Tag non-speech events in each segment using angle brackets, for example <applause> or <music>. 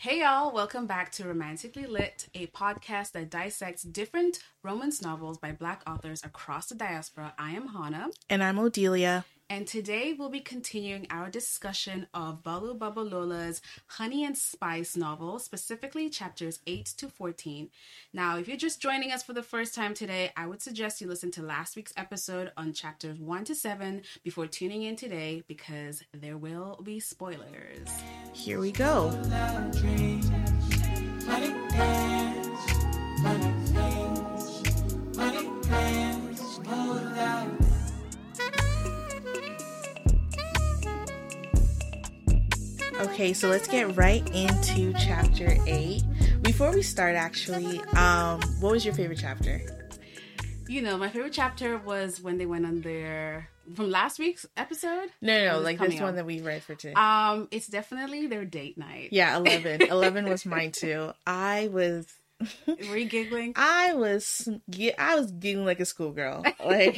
Hey y'all, welcome back to Romantically Lit, a podcast that dissects different romance novels by black authors across the diaspora. I am Hana. And I'm Odelia. And today we'll be continuing our discussion of Bolu Babalola's Honey and Spice novel, specifically chapters 8 to 14. Now, if you're just joining us for the first time today, I would suggest you listen to last week's episode on chapters 1 to 7 before tuning in today because there will be spoilers. Here we go. Okay, so let's get right into chapter 8. Before we start actually, um what was your favorite chapter? You know, my favorite chapter was when they went on their from last week's episode. No, no, like this one that we read for today. Um, it's definitely their date night. yeah, 11. <laughs> 11 was mine too. I was <laughs> Were you giggling? I was I was giggling like a schoolgirl. <laughs> Like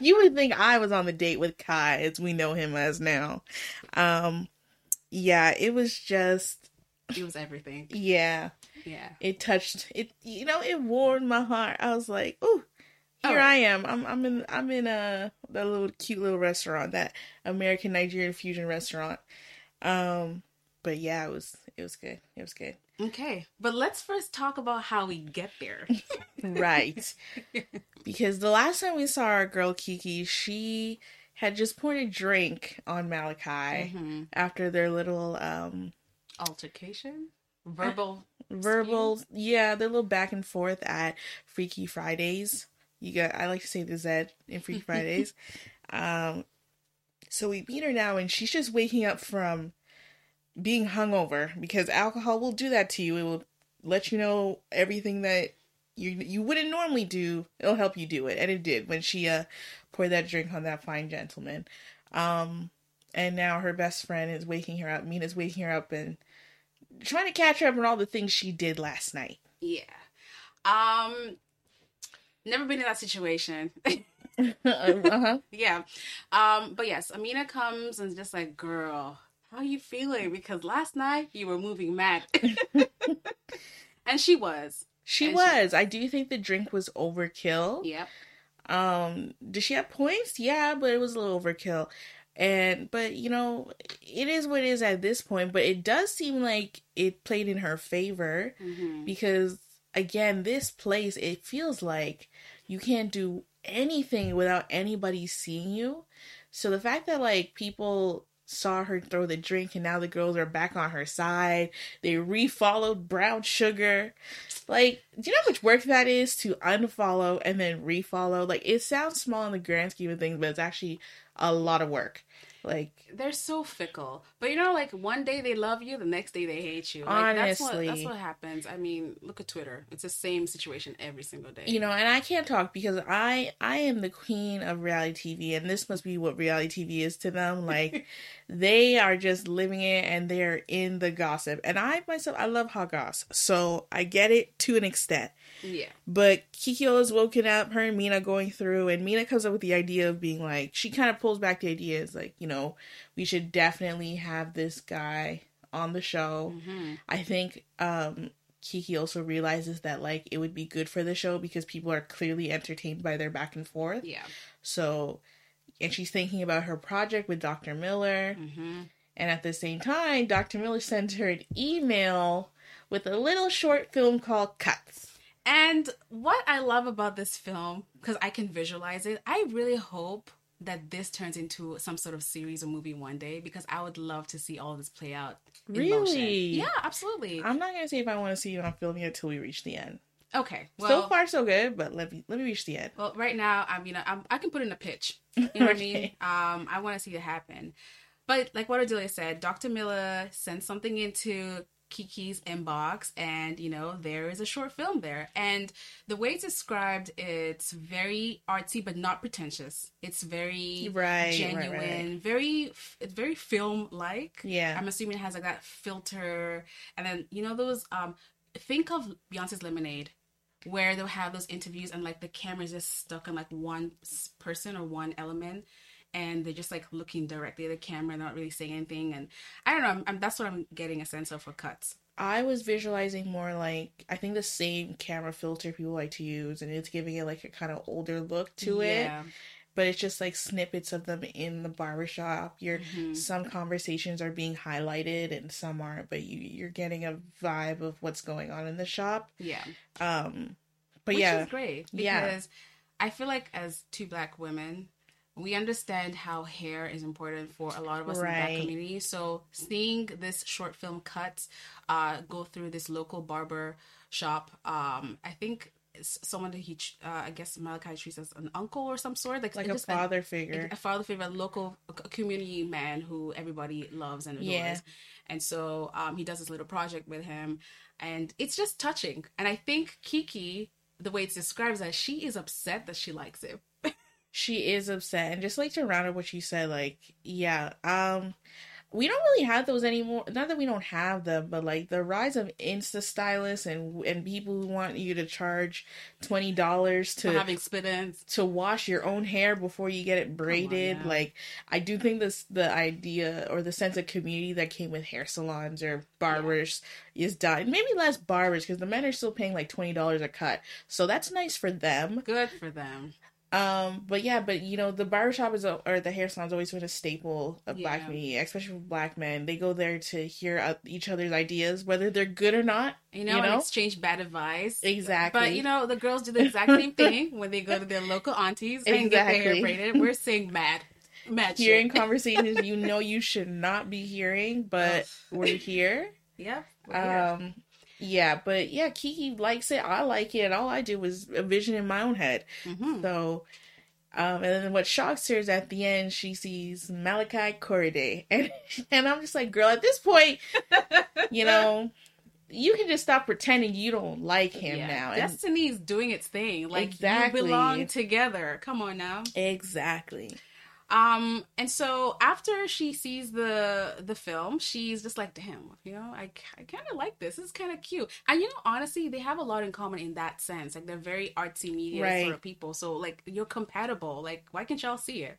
you would think I was on the date with Kai as we know him as now. Um yeah, it was just It was everything. yeah, Yeah. it touched it you know, it warmed my heart. I was like, "Ooh, here. I am. I'm I'm in I'm in a the little cute little restaurant, that American Nigerian fusion restaurant." Um but yeah, it was it was good. It was good. Okay, but let's first talk about how we get there. <laughs> Right. <laughs> because the last time we saw our girl Kiki, she had just poured a drink on Malakai Mhm. after their little um Altercation, verbal. <laughs> verbal yeah, their little back and forth at Freaky Fridays. You got I like to say the Z in Freaky <laughs> Fridays. um so we meet her now and she's just waking up from being hungover because alcohol will do that to you. It will let you know everything that you you wouldn't normally do. It'll help you do it, and it did when she uh poured that drink on that fine gentleman. Um, and now her best friend is waking her up. Mina's waking her up and trying to catch her up on all the things she did last night. Yeah. Um, never been in that situation. <laughs> <laughs> uh-huh. yeah. Um, but yes, Amina comes and just like, girl, how you feeling? Because last night you were moving mad. <laughs> and she was. She And she- was. I do think the drink was overkill. Yep. Um, did she have points? Yeah, but it was a little overkill. And but you know, it is what it is at this point, but it does seem like it played in her favor hmm because again, this place it feels like you can't do anything without anybody seeing you. So the fact that like people saw her throw the drink and now the girls are back on her side, they refollowed brown sugar. Like, do you know how much work that is to unfollow and then refollow? Like, it sounds small in the grand scheme of things, but it's actually a lot of work. Like, They're so fickle. But you know, like one day they love you, the next day they hate you. Like that's what that's what happens. I mean, look at Twitter. It's the same situation every single day. you know, and I can't talk because I I am the queen of reality TV, and this must be what reality TV is to them. Like, <laughs> they are just living it, and they're in the gossip. And I myself, I love hot goss, so I get it to an extent. Yeah. But Kikyo is woken up, her and Mina going through, and Mina comes up with the idea of being like, she kind of pulls back the idea, is like, you know, we should definitely have this guy on the show. hmm I think um Kiki also realizes that like it would be good for the show because people are clearly entertained by their back and forth. Yeah. So and she's thinking about her project with Dr. Miller. hmm And at the same time, Dr. Miller sends her an email with a little short film called Cuts. And what I love about this film, because I can visualize it, I really hope that this turns into some sort of series or movie one day because I would love to see all this play out. Really? Yeah, absolutely. I'm not gonna say if I want to see it on film yet until we reach the end. okay. Well, so far, so good, but let me let me reach the end. Well, right now, I mean, I'm, I can put in a pitch. You know what I mean? <laughs> Um, I want to see it happen. But like what Odelia said, Dr. Miller sends something into Kiki's inbox, and you know there is a short film there. And the way it's described, it's very artsy but not pretentious. It's very Right, right, genuine, right. very it's very film like. Yeah. I'm assuming it has like that filter, and then you know those. Um, think of Beyonce's Lemonade where they'll have those interviews and like the camera's just stuck on like one person or one element and they're just like looking directly at the camera not really saying anything and i don't know I'm, I'm- that's what i'm getting a sense of for cuts I was visualizing more like I think the same camera filter people like to use, and it's giving it like a kind of older look to it. But it's just like snippets of them in the barbershop. You're Mhm. some conversations are being highlighted and some aren't, but you you're getting a vibe of what's going on in the shop. Yeah. Um, but Which yeah, is great because Yeah. I feel like as two black women, we understand how hair is important for a lot of us in the black community. So seeing this short film cut uh, go through this local barber shop, um, I think someone that he, uh, I guess Malakai treats as an uncle or some sort, like like a father figure. a father figure, a local a community man who everybody loves and adores. Yeah. And so um, he does this little project with him, and it's just touching. And I think Kiki, the way it's described, is that she is upset that she likes him. She is upset. And just like to round up what you said like yeah um we don't really have those anymore. Not that we don't have them but like the rise of insta stylists and and people who want you to charge $20 to having split ends. to wash your own hair before you get it braided. now. like i do think this the idea or the sense of community that came with hair salons or barbers is dying. Maybe less barbers because the men are still paying like $20 a cut. So that's nice for them. Good for them. Um, but yeah, but you know, the barbershop is a, or the hair salon's always been a staple of black Yeah. community, especially for black men. They go there to hear uh, each other's ideas, whether they're good or not. You know, You and know? exchange bad advice. Exactly. But you know, the girls do the exact same <laughs> thing when they go to their local aunties and get their hair braided. We're saying mad. Mad <laughs> Hearing conversations you <laughs> know you should not be hearing, but we're here. Yep. we're here. Yeah, but yeah, Kiki likes it. I like it. All I did was a vision in my own head. Mhm. So, um, and then what shocks her is at the end she sees Malakai Korede, <laughs> and and I'm just like, girl, at this point, you <laughs> know, you can just stop pretending you don't like him Yeah. now. And Destiny's doing its thing. Like Exactly. you belong together. Come on now. exactly, Um, and so after she sees the the film, she's just like, "Damn, you know, I, I kind of like this. It's kind of cute." And you know, honestly, they have a lot in common in that sense. Like they're very artsy media Right. sort of people. So like you're compatible. Like why can't y'all see it?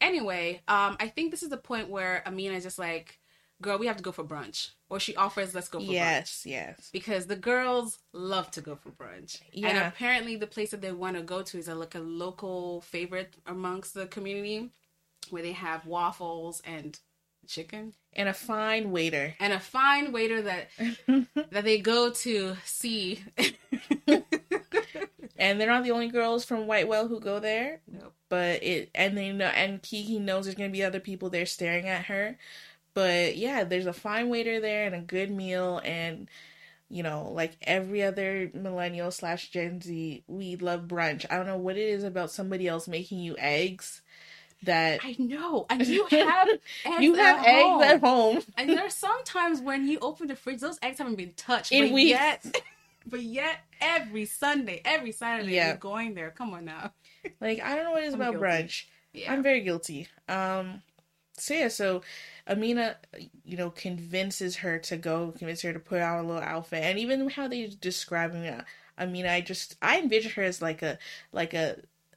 Anyway, um, I think this is the point where Amina is just like, "Girl, we have to go for brunch," or she offers, "Let's go for brunch." yes, yes, because the girls love to go for brunch. Yeah. And apparently the place that they want to go to is a, like a local favorite amongst the community where they have waffles and chicken and a fine waiter. and a fine waiter that <laughs> that they go to see. <laughs> and they're not the only girls from Whitewell who go there. Nope. But it and they know and Kiki knows there's gonna be other people there staring at her. But yeah, there's a fine waiter there and a good meal and you know, like every other millennial slash Gen Z, we love brunch. I don't know what it is about somebody else making you eggs that I know. And you <laughs> have eggs you have at eggs home. at home. And there's sometimes when you open the fridge, those eggs haven't been touched. In but weeks. yet but yet every Sunday, every Saturday Yeah. you're going there. Come on now. Like I don't know what it is I'm about guilty. brunch. Yeah. I'm very guilty. Um, so yeah, so Amina, you know, convinces her to go, convinces her to put out a little outfit, and even how they describe Amina. Amina, I just I envision her as like a like a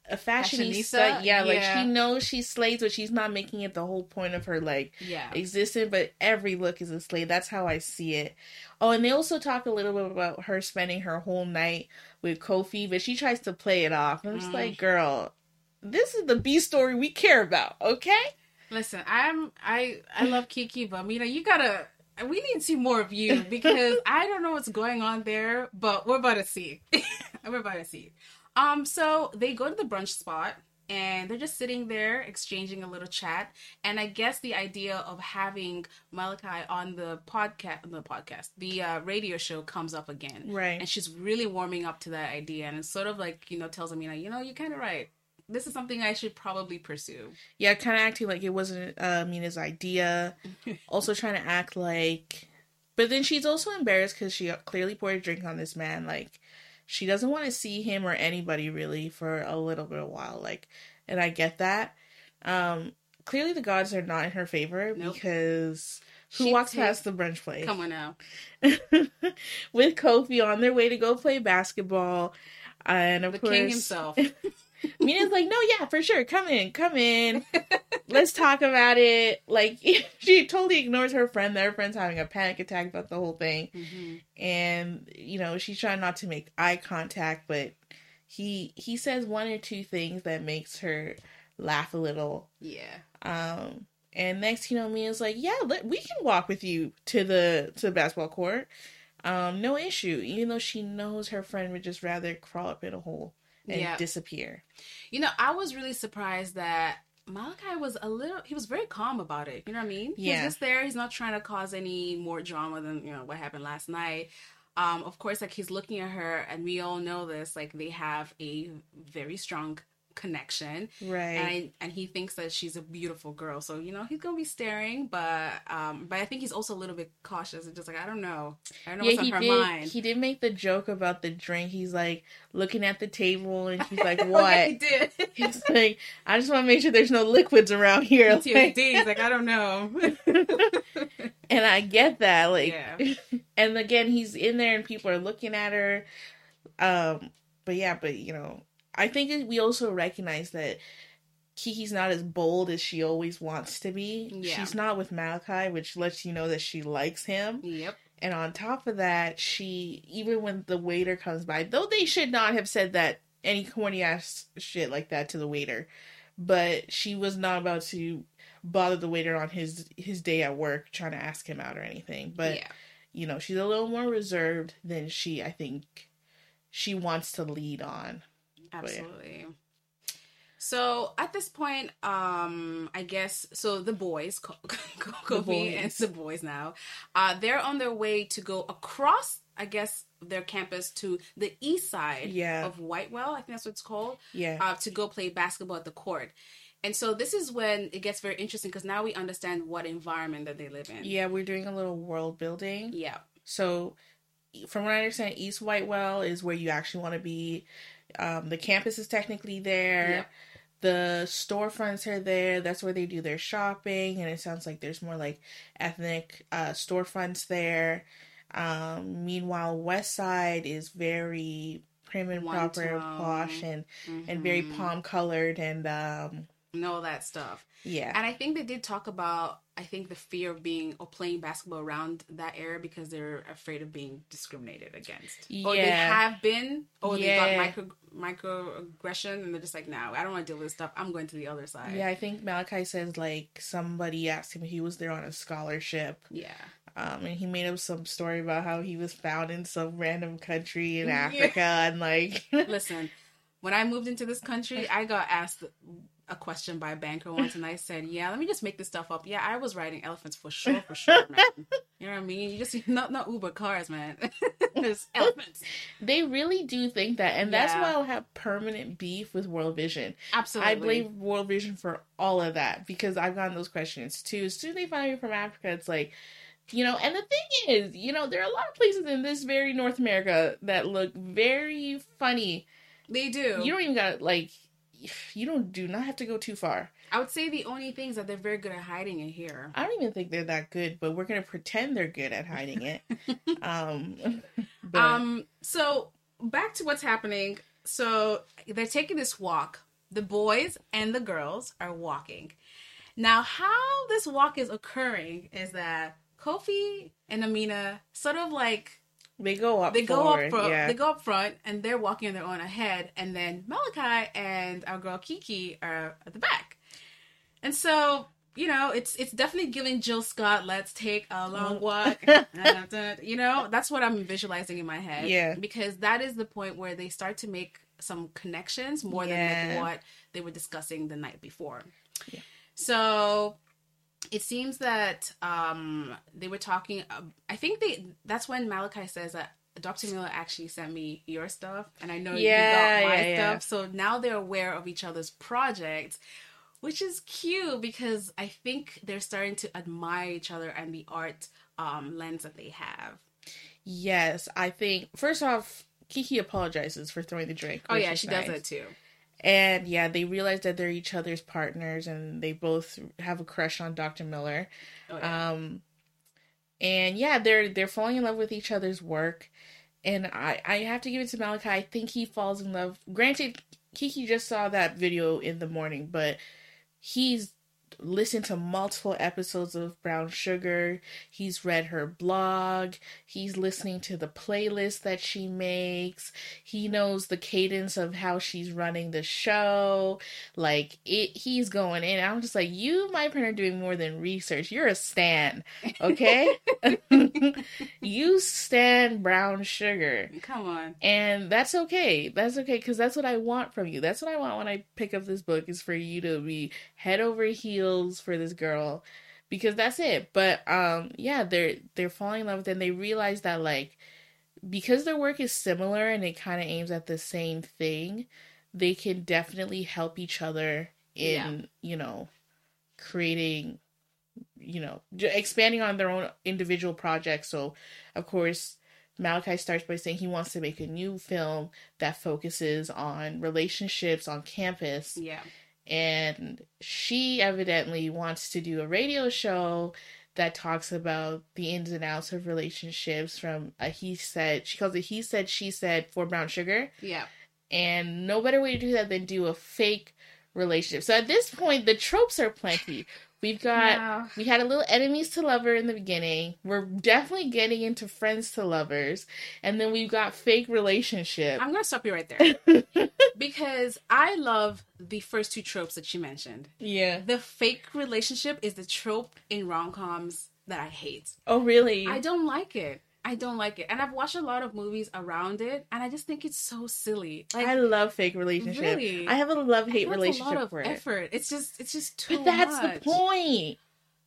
a fashionista. Fashionista? Yeah, like she knows she slays, but she's not making it the whole point of her like yeah. existence. But every look is a slay. That's how I see it. Oh, and they also talk a little bit about her spending her whole night with Kofi, but she tries to play it off. I'm just Mm. like, girl, this is the B story we care about, okay? Listen, I'm I I love Kiki, but Mina, you gotta we need to see more of you because <laughs> I don't know what's going on there, but we're about to see. <laughs> we're about to see. Um, so they go to the brunch spot and they're just sitting there exchanging a little chat. And I guess the idea of having Malakai on the podcast, the podcast, the uh, radio show comes up again. Right. And she's really warming up to that idea, and it's sort of like you know tells Amina, you know, you're kind of right. This is something I should probably pursue. Yeah, kind of acting like it wasn't uh, Mina's idea. <laughs> also trying to act like, but then she's also embarrassed because she clearly poured a drink on this man. Like, she doesn't want to see him or anybody really for a little bit of while. Like, and I get that. Um, clearly the gods are not in her favor Nope. because who She walks takes- past the brunch place Come on now. <laughs> with Kofi on their way to go play basketball, and of The course king himself. <laughs> Mina's like, no, yeah, for sure. Come in, come in. <laughs> Let's talk about it. Like, <laughs> she totally ignores her friend. Their friend's having a panic attack about the whole thing. hmm And, you know, she's trying not to make eye contact, but he he says one or two things that makes her laugh a little. Yeah. Um, and next, you know, Mia's like, yeah, let, we can walk with you to the to the basketball court. Um, no issue. Even though she knows her friend would just rather crawl up in a hole and Yeah. disappear. You know, I was really surprised that Malakai was a little he was very calm about it. You know what I mean? Yeah. He's just there. He's not trying to cause any more drama than, you know, what happened last night. Um, of course, like he's looking at her and we all know this, like they have a very strong connection. Right. And and he thinks that she's a beautiful girl. So, you know, he's gonna be staring, but um but I think he's also a little bit cautious and just like, I don't know. I don't know yeah, what's he on her did. mind. He did make the joke about the drink. He's like looking at the table, and she's <laughs> like, Oh, yeah, "What?" he did. <laughs> He's like, "I just want to make sure there's no liquids around here." He's like, I don't know. <laughs> and I get that. Like, Yeah. and again, he's in there, and people are looking at her. Um, but yeah, but you know, I think we also recognize that. Kiki's not as bold as she always wants to be. Yeah. She's not with Malakai, which lets you know that she likes him. yep. And on top of that, she even when the waiter comes by, though they should not have said that any corny ass shit like that to the waiter, but she was not about to bother the waiter on his his day at work trying to ask him out or anything. But yeah. you know, she's a little more reserved than she I think she wants to lead on. Absolutely. So at this point, um, I guess so. The boys, Co- Co- Kofi boys. and the boys now, uh, they're on their way to go across, I guess, their campus to the east side Yeah. of Whitewell. I think that's what it's called. Yeah. Uh, to go play basketball at the court. And so this is when it gets very interesting because now we understand what environment that they live in. yeah, we're doing a little world building. Yeah. So, from what I understand, East Whitewell is where you actually want to be. Um, the campus is technically there. Yep. The storefronts are there. That's where they do their shopping, and it sounds like there's more like ethnic uh, storefronts there. Um, meanwhile, West Side is very prim and One proper, tone. posh, and and very Mhm. palm colored, and um, And all that stuff. yeah, And I think they did talk about I think the fear of being or playing basketball around that area because they're afraid of being discriminated against. yeah. Or they have been or they Yeah. got micro microaggression and they're just like, no, I don't want to deal with this stuff. I'm going to the other side. yeah. I think Malakai says like somebody asked him he was there on a scholarship. Yeah. Um, and he made up some story about how he was found in some random country in <laughs> Yeah. Africa and like <laughs> Listen, when I moved into this country, I got asked a question by a banker once, and I said, "Yeah, let me just make this stuff up. Yeah, I was riding elephants for sure, for sure, man. You know what I mean? You just <laughs> not not Uber cars, man. <laughs> There's elephants. they really do think that, and that's Yeah. why I'll have permanent beef with World Vision. Absolutely. I blame World Vision for all of that because I've gotten those questions too. As soon as they find me from Africa, it's like, you know, and the thing is, you know, there are a lot of places in this very North America that look very funny. They do. You don't even got like, you don't do not have to go too far. I would say the only things that they're very good at hiding it here. I don't even think they're that good, but we're gonna pretend they're good at hiding it. <laughs> um, <laughs> but, Um. So back to what's happening. So they're taking this walk. The boys and the girls are walking. Now, how this walk is occurring is that Kofi and Amina sort of like they go up. they go forward, up front. Yeah. They go up front, and they're walking on their own ahead, and then Malakai and our girl Kiki are at the back. And so, you know, it's it's definitely giving Jill Scott. Let's take a long mm. walk. <laughs> <laughs> you know, that's what I'm visualizing in my head. Yeah. because that is the point where they start to make some connections more than like what they were discussing the night before. Yeah. So it seems that um they were talking uh, i think they that's when malakai says that dr miller actually sent me your stuff and i know Yeah, you got my yeah, yeah. stuff so now they're aware of each other's projects which is cute because i think they're starting to admire each other and the art um lens that they have Yes, I think first off, Kiki apologizes for throwing the drink. oh yeah she nice. does that too And yeah, they realize that they're each other's partners, and they both have a crush on Dr. Miller. oh, yeah. Um, and yeah, they're they're falling in love with each other's work. And I I have to give it to Malakai. I think he falls in love. Granted, Kiki just saw that video in the morning, but he's listened to multiple episodes of Brown Sugar. He's read her blog. He's listening to the playlist that she makes. He knows the cadence of how she's running the show. Like it he's going in. I'm just like, you, my friend, are doing more than research. You're a stan. Okay? <laughs> you stand brown sugar. Come on. And that's okay. That's okay because that's what I want from you. That's what I want when I pick up this book is for you to be head over heels for this girl because that's it. But um yeah, they're they're falling in love with and they realize that like because their work is similar and it kind of aims at the same thing, they can definitely help each other in, Yeah. you know, creating you know, expanding on their own individual projects. So, of course, Malakai starts by saying he wants to make a new film that focuses on relationships on campus Yeah. And she evidently wants to do a radio show that talks about the ins and outs of relationships from a he said she calls it he said she said for brown sugar. Yeah. and no better way to do that than do a fake relationship. So at this point the tropes are plenty we've got we had a little enemies to lover in the beginning. We're definitely getting into friends to lovers. And then we've got fake relationship. I'm gonna stop you right there. <laughs> Because I love the first two tropes that you mentioned. yeah. The fake relationship is the trope in rom coms that I hate. oh really? I don't like it. I don't like it, and I've watched a lot of movies around it, and I just think it's so silly. Like I love fake relationships. Really? I have a love hate relationship a lot of for it. effort. It's just, it's just too. But that's much. the point.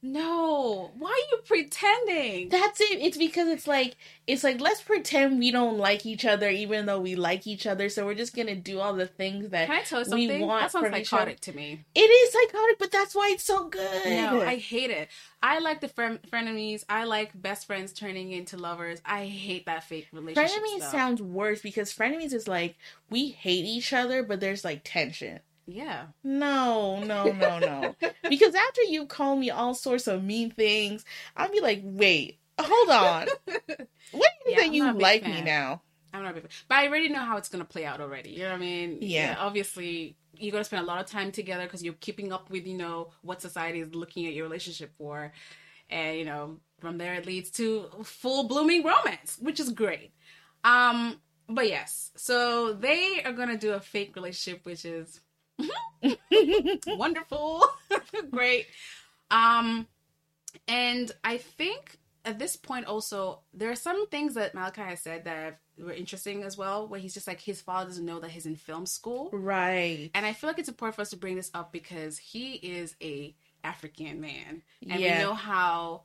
No, why are you pretending? That's it. It's because it's like it's like let's pretend we don't like each other even though we like each other. So we're just gonna do all the things that Can I tell you we want That sounds from each other. psychotic to me. It is psychotic, but that's why it's so good. No, I hate it. I like the fren- frenemies. I like best friends turning into lovers. I hate that fake relationship frenemies stuff. sounds worse because frenemies is like we hate each other, but there's like tension. Yeah. No, no, no, no. <laughs> because after you call me all sorts of mean things, I'll be like, wait, hold on. What is Yeah, that I'm you like me now? I'm not a big fan. But I already know how it's gonna play out already. You know what I mean? Yeah. obviously, you're gonna spend a lot of time together because you're keeping up with you know what society is looking at your relationship for, and you know from there it leads to full blooming romance, which is great. Um, but yes, so they are gonna do a fake relationship, which is <laughs> wonderful, <laughs> great. Um, and I think at this point also there are some things that Malakai has said that were interesting as well, where he's just like his father doesn't know that he's in film school, Right. and I feel like it's important for us to bring this up because he is a African man, and Yeah. we know how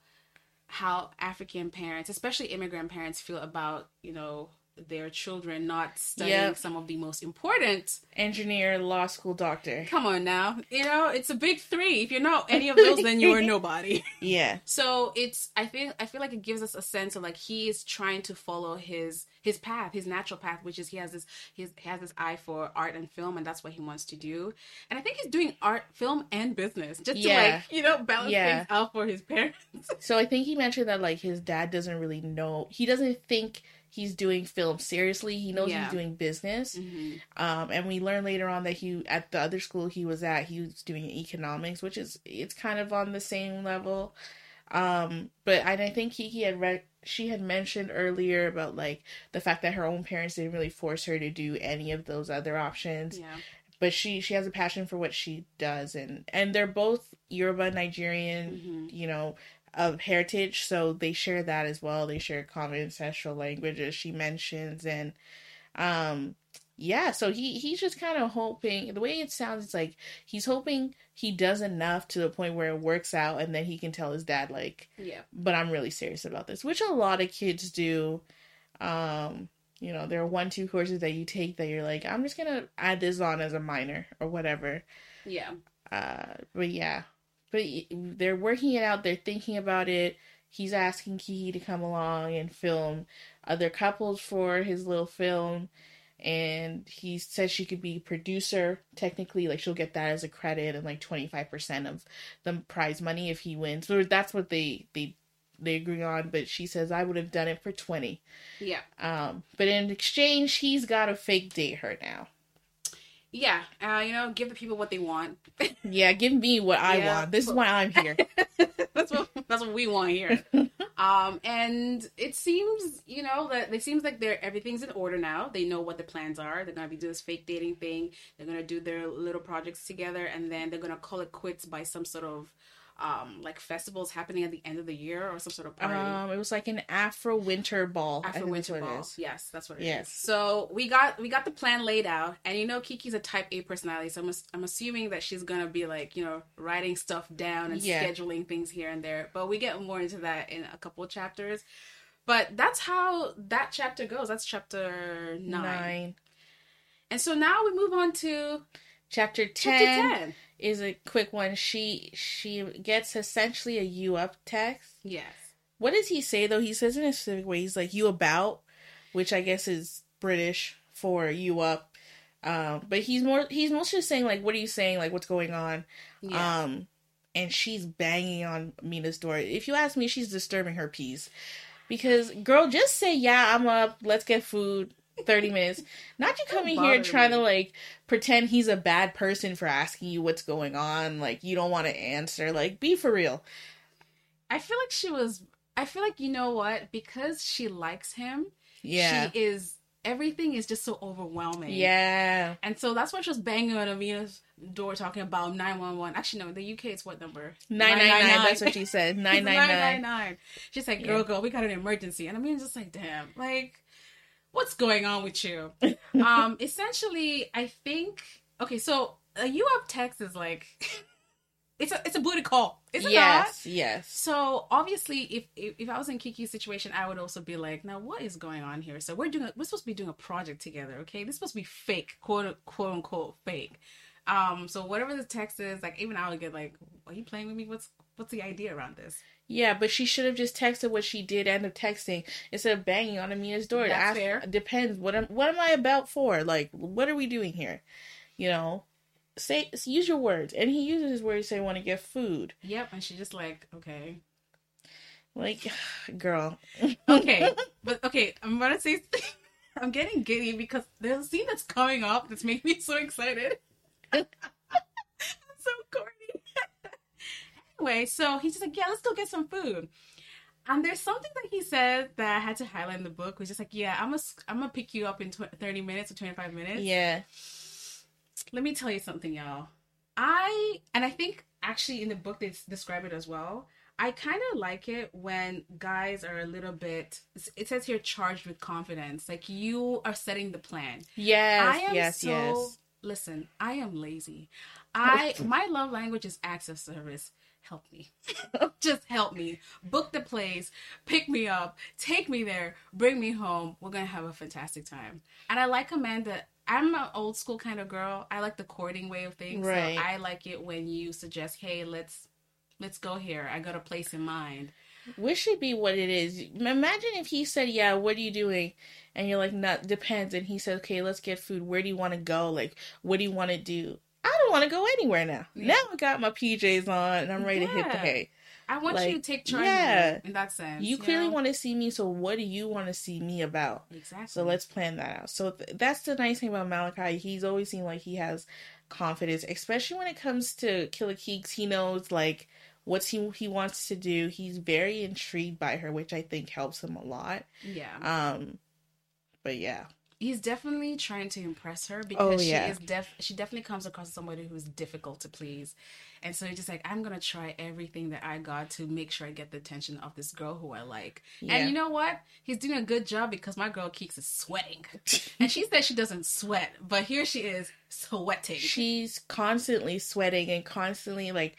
how African parents, especially immigrant parents, feel about you know their children not studying Yep. some of the most important Engineer, law school, doctor. Come on now. You know, it's a big three. If you're not any of <laughs> those, then you're nobody. Yeah. So it's I feel I feel like it gives us a sense of like he is trying to follow his his path, his natural path, which is he has this he's, he has this eye for art and film, and that's what he wants to do. And I think he's doing art, film, and business just to like you know balance Yeah. things out for his parents. So I think he mentioned that like his dad doesn't really know. He doesn't think he's doing film seriously. He knows Yeah. he's doing business. Mhm. Um, and we learn later on that he at the other school he was at, he was doing economics, which is it's kind of on the same level. Um, but and I think Kiki had read she had mentioned earlier about like the fact that her own parents didn't really force her to do any of those other options. Yeah. But she she has a passion for what she does and and they're both Yoruba Nigerian, Mhm. you know, of heritage, so they share that as well. They share common ancestral languages she mentions and um yeah, so he he's just kind of hoping the way it sounds it's like he's hoping he does enough to the point where it works out and then he can tell his dad like Yeah. but I'm really serious about this, which a lot of kids do. Um, you know, there are one two courses that you take that you're like, I'm just gonna add this on as a minor or whatever. Yeah. Uh, but yeah, but they're working it out. They're thinking about it. He's asking Kiki to come along and film other couples for his little film. And he says she could be producer technically, like she'll get that as a credit and like twenty five percent of the prize money if he wins. So that's what they they they agree on. But she says I would have done it for twenty. Yeah. Um, but in exchange, he's got to fake date her now. Yeah, uh, you know, give the people what they want. <laughs> Yeah, give me what I Yeah. want. This is why I'm here. <laughs> that's what that's what we want here. <laughs> Um, and it seems, you know, that it seems like they're everything's in order now. They know what the plans are. They're gonna be doing this fake dating thing. They're gonna do their little projects together, and then they're gonna call it quits by some sort of um like festivals happening at the end of the year or some sort of party. um, it was like an Afro winter ball. I After think that's Winter Ball, is. yes, that's what it is. Yes. So we got we got the plan laid out, and you know Kiki's a Type A personality, so I'm I'm assuming that she's gonna be like you know writing stuff down and Yeah. scheduling things here and there. But we get more into that in a couple chapters. But that's how that chapter goes. That's chapter nine. Nine. And so now we move on to Chapter chapter 10, ten. Is a quick one. She she gets essentially a you up text. Yes. What does he say though? He says in a specific way. He's like you about, which I guess is British for you up. Um, but he's more he's mostly just saying like, what are you saying? Like, what's going on? Yeah. Um, and she's banging on Mina's door. If you ask me, she's disturbing her peace. Because girl, just say yeah, I'm up. Let's get food. Thirty minutes. Not you coming here trying me. to like pretend he's a bad person for asking you what's going on. Like you don't want to answer. Like be for real. I feel like she was. I feel like you know what? Because she likes him. Yeah. She is. Everything is just so overwhelming. yeah. And so that's why she was banging on Amina's door talking about 911. Actually, no, in the UK it's what number? Nine nine nine. That's what she said. <laughs> It's Nine nine nine. 999. She's like, girl, Yeah. girl, we got an emergency. And Amina's just like, damn, like, what's going on with you? <laughs> um, essentially, I think, okay, so a U up text is like, <laughs> it's a, it's a booty call. Is it not? Yes. Yes. So obviously, if, if if I was in Kiki's situation, I would also be like, now what is going on here? So we're doing a, we're supposed to be doing a project together, okay? This is supposed to be fake, quote quote unquote fake. Um, so whatever the text is, like even I would get like, are you playing with me? What's what's the idea around this? Yeah, but she should have just texted what she did end up texting instead of banging on Amina's door. That's ask, fair. Depends. What am what am I about for? Like, what are we doing here? You know, say use your words. And he uses his words to say, "Want to get food." Yep, and she just like, okay, Like, <sighs> girl. okay, <laughs> but okay, I'm about to say, <laughs> I'm getting giddy because there's a scene that's coming up that's making me so excited. So corny. anyway, so he's just like, yeah, let's go get some food. And there's something that he said that I had to highlight in the book, which is like, yeah, I'm gonna I'm gonna pick you up in tw- 30 minutes or 25 minutes. Yeah. Let me tell you something, y'all. I and I think actually in the book they describe it as well. I kind of like it when guys are a little bit. It says here charged with confidence, like you are setting the plan. Yes. I am yes. so. yes. Listen, I am lazy. I <laughs> my love language is acts of service. Help me, <laughs> just help me. Book the place, pick me up, take me there, bring me home. We're gonna have a fantastic time. And I like Amanda. I'm an old school kind of girl. I like the courting way of things. Right. So I like it when you suggest, "Hey, let's let's go here. I got a place in mind." Which should be what it is. Imagine if he said, "Yeah, what are you doing?" And you're like, "Not depends." And he said, "Okay, let's get food. Where do you want to go? Like, what do you want to do?" I don't want to go anywhere now. Yeah. Now I got my PJs on and I'm ready to hit the hay. I want Like, you to take charge yeah. in that sense. You clearly know? want to see me, so what do you want to see me about? exactly. So let's plan that out. So th- that's the nice thing about Malakai. He's always seemed like he has confidence, especially when it comes to Killer Keeks. He knows like what he he wants to do. He's very intrigued by her, which I think helps him a lot. yeah. Um, but yeah, he's definitely trying to impress her Oh, because yeah. she is def she definitely comes across as somebody who's difficult to please and so he's just like i'm gonna try everything that i got to make sure i get the attention of this girl who i like Yeah. and you know what he's doing a good job because my girl keeks is sweating <laughs> and she said she doesn't sweat but here she is sweating she's constantly sweating and constantly like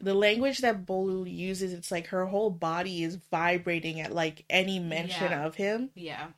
the language that Bolu uses. It's like her whole body is vibrating at like any mention Yeah. of him. yeah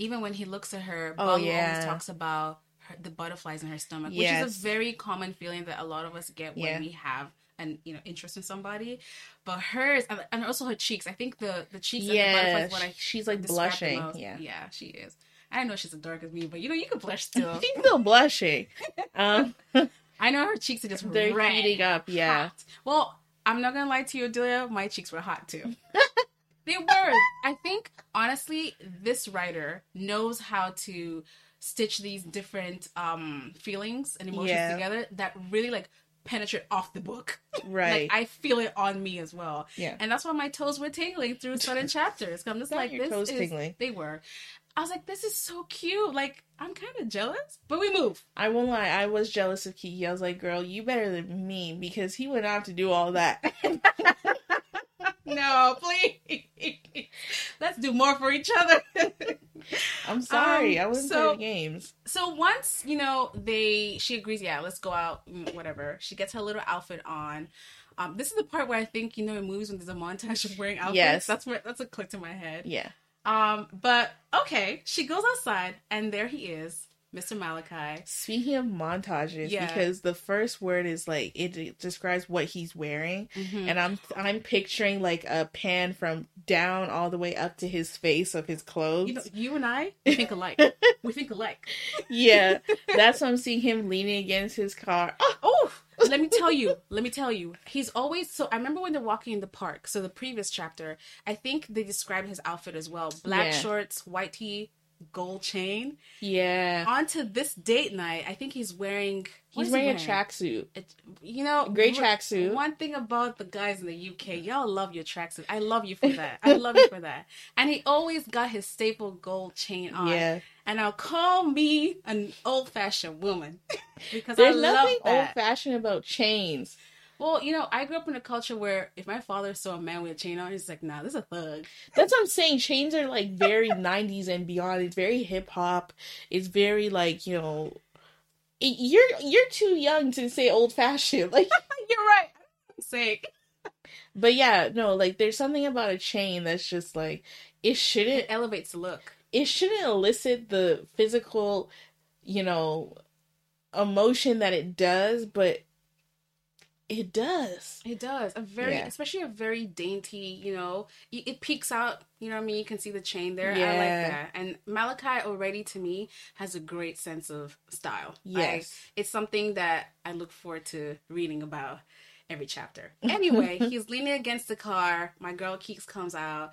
even when he looks at her Oh, Bolu yeah. always talks about her, the butterflies in her stomach which is a very common feeling that a lot of us get when Yeah. we have an you know interest in somebody but hers and, and also her cheeks i think the the cheeks the Yeah, butterflies what i she's like the blushing. Yeah, yeah she is i know she's as dark as me but you know you can blush still <laughs> she's still blushing. <laughs> Um, <laughs> i know her cheeks are just they're red, heating up. Yeah, hot. well i'm not gonna lie to you Odelia. my cheeks were hot too <laughs> they were i think honestly this writer knows how to stitch these different um feelings and emotions Yeah. together that really like penetrate off the book. <laughs> Right. like I feel it on me as well. Yeah. And that's why my toes were tingling through certain <laughs> chapters. I'm just Not like this toes is tingling. they were. I was like, this is so cute. Like, I'm kind of jealous, but we move. I won't lie, I was jealous of Kiki. I was like, girl, you better than me because he went out to do all that. <laughs> No, please. Let's do more for each other. <laughs> I'm sorry, Um, I wasn't so- playing games. so once you know they, she agrees. Yeah, let's go out. mm, Whatever. She gets her little outfit on. Um, this is the part where I think you know in movies when there's a montage of wearing outfits. Yes. that's where that's a click to my head. Yeah. Um, but okay, she goes outside and there he is, Mr. Malakai. Speaking of montages, Yeah. because the first word is like it, it describes what he's wearing, and I'm I'm picturing like a pan from down all the way up to his face of his clothes. You know, you and I think alike. <laughs> we think alike. yeah, that's what I'm seeing him leaning against his car. <laughs> Oh, Oh, let me tell you. Let me tell you. He's always so. I remember when they're walking in the park. So the previous chapter, I think they described his outfit as well: black Yeah. shorts, white tee, gold chain. yeah, On to this date night, I think he's wearing. What he's is he wearing a tracksuit. It, you know, Gray tracksuit. One thing about the guys in the UK, y'all love your tracksuit. I love you for that. I <laughs> love you for that. And he always got his staple gold chain on. Yeah, And now call me an old fashioned woman <laughs> because there's I love nothing that. old fashioned about chains. Well, you know, I grew up in a culture where if my father saw a man with a chain on, he's like, "Nah, this is a thug." That's what I'm saying. Chains are like very <laughs> 90s and beyond. It's very hip hop. It's very like you know. You're you're too young to say old fashioned. <laughs> Like, <laughs> You're right. Say, but yeah, no. Like, there's something about a chain that's just like it shouldn't it elevates the look. it shouldn't elicit the physical, you know, emotion that it does, but it does. It does a very, Yeah. especially a very dainty. You know, it it peeks out. You know what I mean? You can see the chain there. I like that. And Malakai already to me has a great sense of style. I- Yes. it's something that I look forward to reading about every chapter. Anyway, <laughs> he's leaning against the car. My girl Keeks comes out,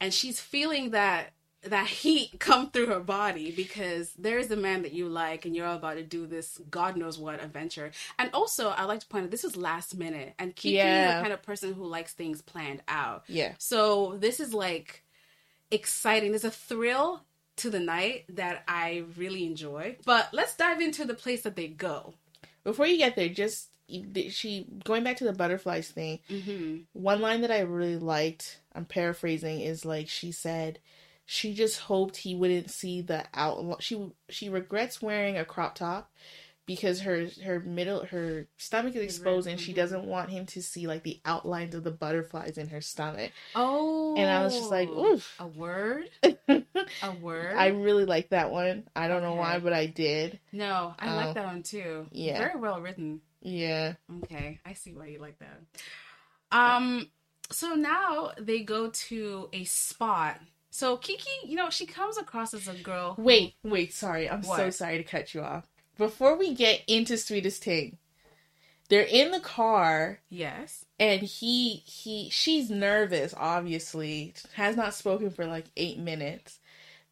and she's feeling that that heat <laughs> come through her body because there's a man that you like, and you're about to do this God knows what adventure. And also, I like to point out this is last minute, and Kiki is the kind of person who likes things planned out. Yeah. So this is like exciting. There's a thrill to the night that I really enjoy. But let's dive into the place that they go. Before you get there, just she going back to the butterflies thing. Mm-hmm. One line that I really liked, I'm paraphrasing, is like she said she just hoped he wouldn't see the outline. She she regrets wearing a crop top because her her middle her stomach is exposed and she mhm. doesn't want him to see like the outlines of the butterflies in her stomach. Oh, And I was just like, oof. a word, <laughs> a word. I really like that one. I don't know why, but I did. no, I Oh. like that one too. Yeah. very well written. Yeah. Okay, I see why you like that. Um, so now they go to a spot. So Kiki, you know, she comes across as a girl. Wait, wait, sorry. I'm so sorry to cut you off. Before we get into Sweetest Thing, they're in the car Yes. and he he she's nervous obviously has not spoken for like eight minutes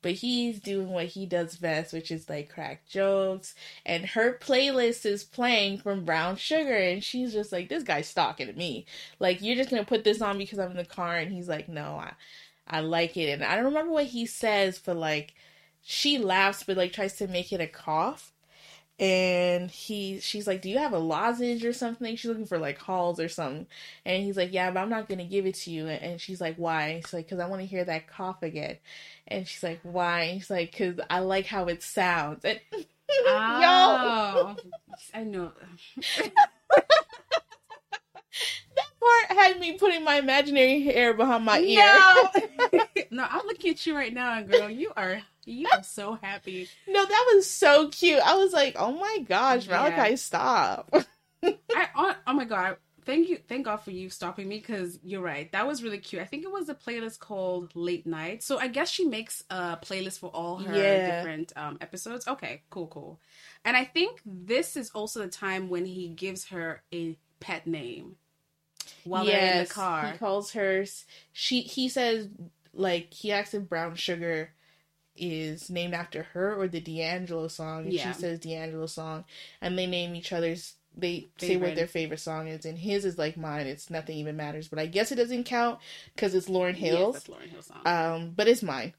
but he's doing what he does best which is like crack jokes and her playlist is playing from brown sugar and she's just like this guy's stalking me like you're just gonna put this on because i'm in the car and he's like no i i like it and i don't remember what he says but like she laughs but like tries to make it a cough and he she's like do you have a lozenge or something? She's looking for like halls or something and he's like yeah but i'm not gonna give it to you and she's like why? She's like because i want to hear that cough again and she's like why? And he's like because i like how it sounds and <laughs> Oh, I know. <laughs> part had me putting my imaginary hair behind my ear No, <laughs> no, I'm looking at you right now, girl. You are you are so happy. no that was so cute i was like oh my gosh Yeah. malakai stop <laughs> I oh, oh my god. Thank you, thank God for you stopping me because you're right. That was really cute. I think it was a playlist called Late Night. So I guess she makes a playlist for all her Yeah. different um, episodes. Okay, cool, cool. And I think this is also the time when he gives her a pet name while they're in the car. He calls her. She. He says like he asks if brown sugar is named after her or the D'Angelo song. And Yeah. she says D'Angelo song, and they name each other's. They say what their favorite song is, and his is like mine. It's nothing even matters, but I guess it doesn't count because it's Lauren Yes, Hill's. that's Lauren Hill song. um, but it's mine.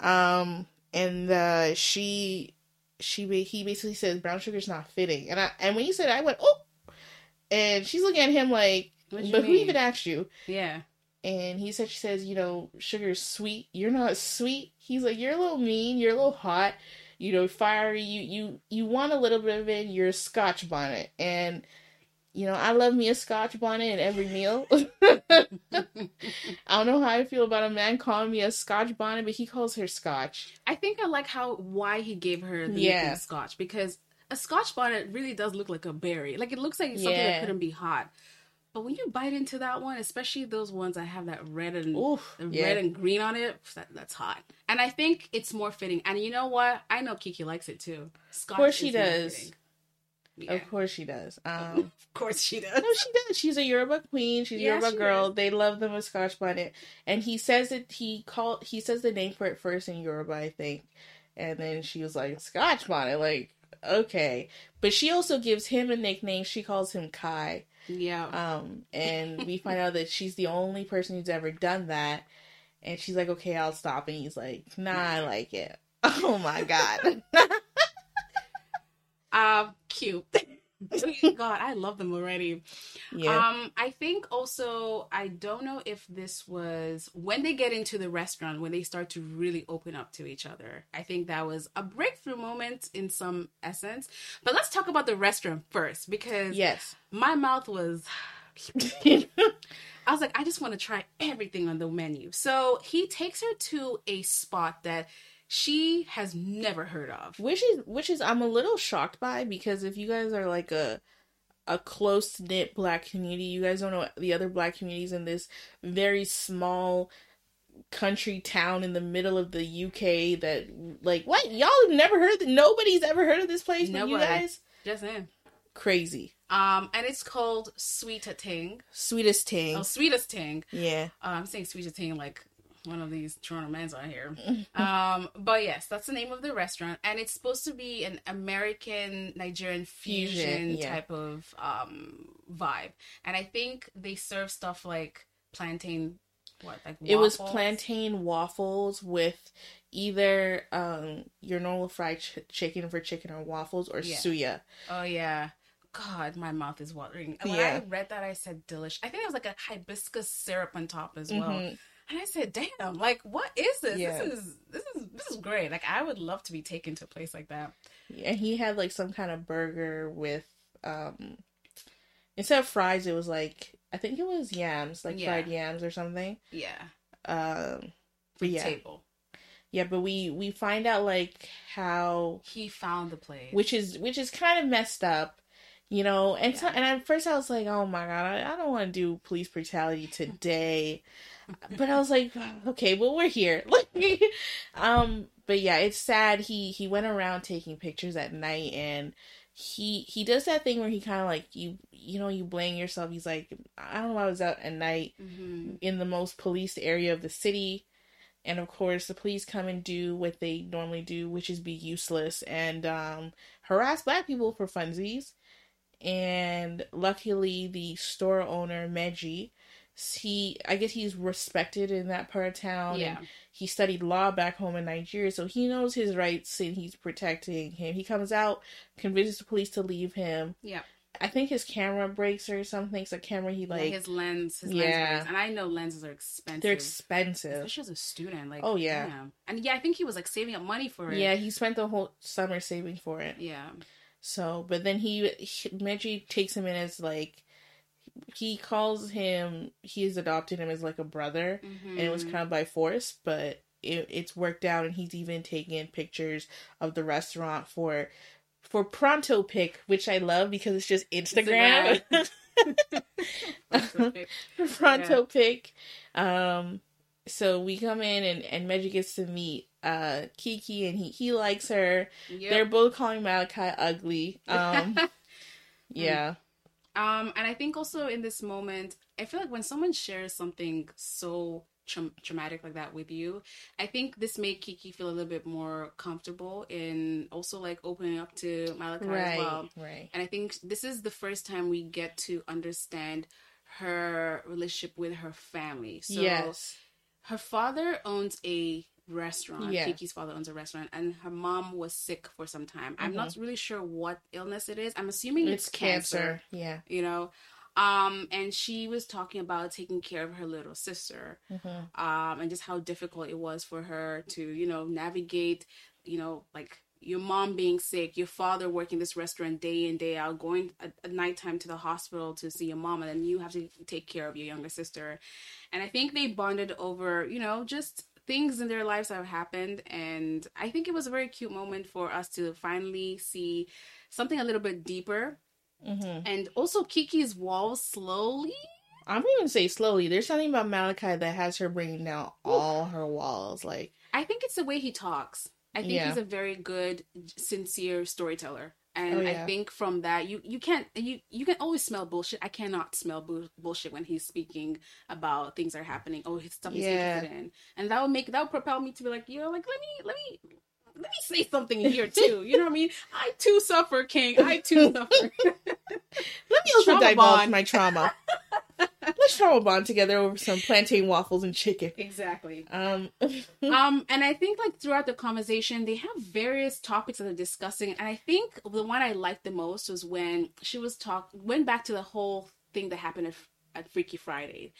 Um, and uh, she, she, he basically says brown sugar's not fitting, and I, and when he said, I went, oh, and she's looking at him like, But who even asked you? yeah. And he said, she says, you know, sugar's sweet. You're not sweet. He's like, you're a little mean. You're a little hot. You know, fiery. You you you want a little bit of it. You're a Scotch bonnet, and you know, I love me a Scotch bonnet in every meal. <laughs> I don't know how I feel about a man calling me a Scotch bonnet, but he calls her Scotch. I think I like how why he gave her the Yeah. Scotch because a Scotch bonnet really does look like a berry. Like it looks like something Yeah. that couldn't be hot. But when you bite into that one, especially those ones that have that red and Oof, yeah. red and green on it, that, that's hot. And I think it's more fitting. And you know what? I know Kiki likes it too. Scotch of course she does. Yeah. Of course she does. <laughs> Um, Of course she does. no, she does. She's a Yoruba queen. She's a Yeah, Yoruba girl. is. They love them Scotch bonnet, and he says that he called. He says the name for it first in Yoruba, I think, and then she was like Scotch bonnet, like okay. But she also gives him a nickname. She calls him Kai. Yeah. Um, and we find out that she's the only person who's ever done that. And she's like, okay, I'll stop. And he's like, nah, I like it. <laughs> Oh my God. Um, <laughs> cute. <laughs> God, I love them already. yeah. Um, I think also I don't know if this was when they get into the restaurant when they start to really open up to each other. I think that was a breakthrough moment in some essence. But let's talk about the restaurant first because yes. my mouth was I was like, I just want to try everything on the menu. So he takes her to a spot that she has never heard of. which is which is I'm a little shocked by because if you guys are like a a close knit black community, you guys don't know the other black communities in this very small country town in the middle of the UK that like what y'all have never heard nobody's ever heard of this place but you guys Just in. crazy Um, and it's called Sweeta Ting. sweetest ting Oh, Sweetest Ting. yeah Uh, I'm saying Sweetest Ting like one of these Toronto men's on here. <laughs> um, but yes, that's the name of the restaurant, and it's supposed to be an American Nigerian fusion, yeah. type of um vibe. And I think they serve stuff like plantain. What like it was plantain waffles with either um your normal fried ch- chicken for chicken or waffles or Yeah. suya Oh yeah. God, my mouth is watering. When Yeah. I read that, I said delish. I think it was like a hibiscus syrup on top as well. Mhm. And I said, "Damn! Like, what is this? Yeah. This is this is this is great. Like, I would love to be taken to a place like that." and he had like some kind of burger with um instead of fries it was like i think it was yams like Yeah. fried yams or something Yeah, um but yeah table. yeah but we we find out like how He found the place. which is which is kind of messed up you know and so, and at first i was like oh my god i, I don't want to do police brutality today but i was like okay well we're here <laughs> um but yeah it's sad he he went around taking pictures at night and he he does that thing where he kind of like you you know you blame yourself he's like i don't know why i was out at night hmm in the most policed area of the city. And of course, the police come and do what they normally do, which is be useless and um, harass black people for funsies. And luckily, the store owner, Meji, he, I guess he's respected in that part of town. Yeah, And he studied law back home in Nigeria, so he knows his rights and he's protecting him. He comes out, convinces the police to leave him. yeah. I think his camera breaks or something. So camera, he Like like, his lens, his Yeah. lens breaks. and I know lenses are expensive. they're expensive. especially as a student. Like, Oh, yeah. damn. and yeah, I think he was like saving up money for it. Yeah, he spent the whole summer saving for it. yeah, So, but then he, he Meji takes him in as like he calls him he's adopted him as like a brother, and it was Mhm. kind of by force, but it, it's worked out, and he's even taking pictures of the restaurant for for pronto pic, which I love because it's just Instagram. Perfect. <laughs> pronto pic. Um, so we come in and and Meji gets to meet uh Kiki, and he he likes her. Yep. They're both calling Malakai ugly. <laughs> Um, yeah, Um, and I think also in this moment, I feel like when someone shares something so tra- traumatic like that with you. I think this made Kiki feel a little bit more comfortable in also like opening up to Malakai right, as well. right. And I think this is the first time we get to understand her relationship with her family. So yes. her father owns a restaurant. Yeah. Kiki's father owns a restaurant, and her mom was sick for some time. I'm not really sure what illness it is. I'm assuming Mm-hmm. It's, it's, cancer. cancer. Yeah. You know, um, and she was talking about taking care of her little sister, Mm-hmm. um, and just how difficult it was for her to, you know, navigate, you know, like your mom being sick, your father working this restaurant day in day out, going at, at nighttime to the hospital to see your mom, and then you have to take care of your younger sister. And I think they bonded over, you know, just things in their lives have happened. And I think it was a very cute moment for us to finally see something a little bit deeper. Mm-hmm. And also Kiki's walls slowly. I'm even say slowly. There's something about Malakai that has her bringing down all her walls. Like, I think it's the way he talks. I think Yeah. he's a very good, sincere storyteller. And Oh, yeah. I think from that, you you can't you you can always smell bullshit. I cannot smell bu- bullshit when he's speaking about things that are happening. Oh, it's stuff he's Yeah. interested in, and that would make that would propel me to be like, you know, like let me let me let me say something <laughs> here too. You know what I mean? I too suffer, King. I too <laughs> suffer. <laughs> let me also Trauma divulge my trauma. Let's trauma bond together over some plantain waffles and chicken. exactly. Um, <laughs> um and i think like throughout the conversation they have various topics that they're discussing and i think the one i liked the most was when she was talk went back to the whole thing that happened at, at freaky friday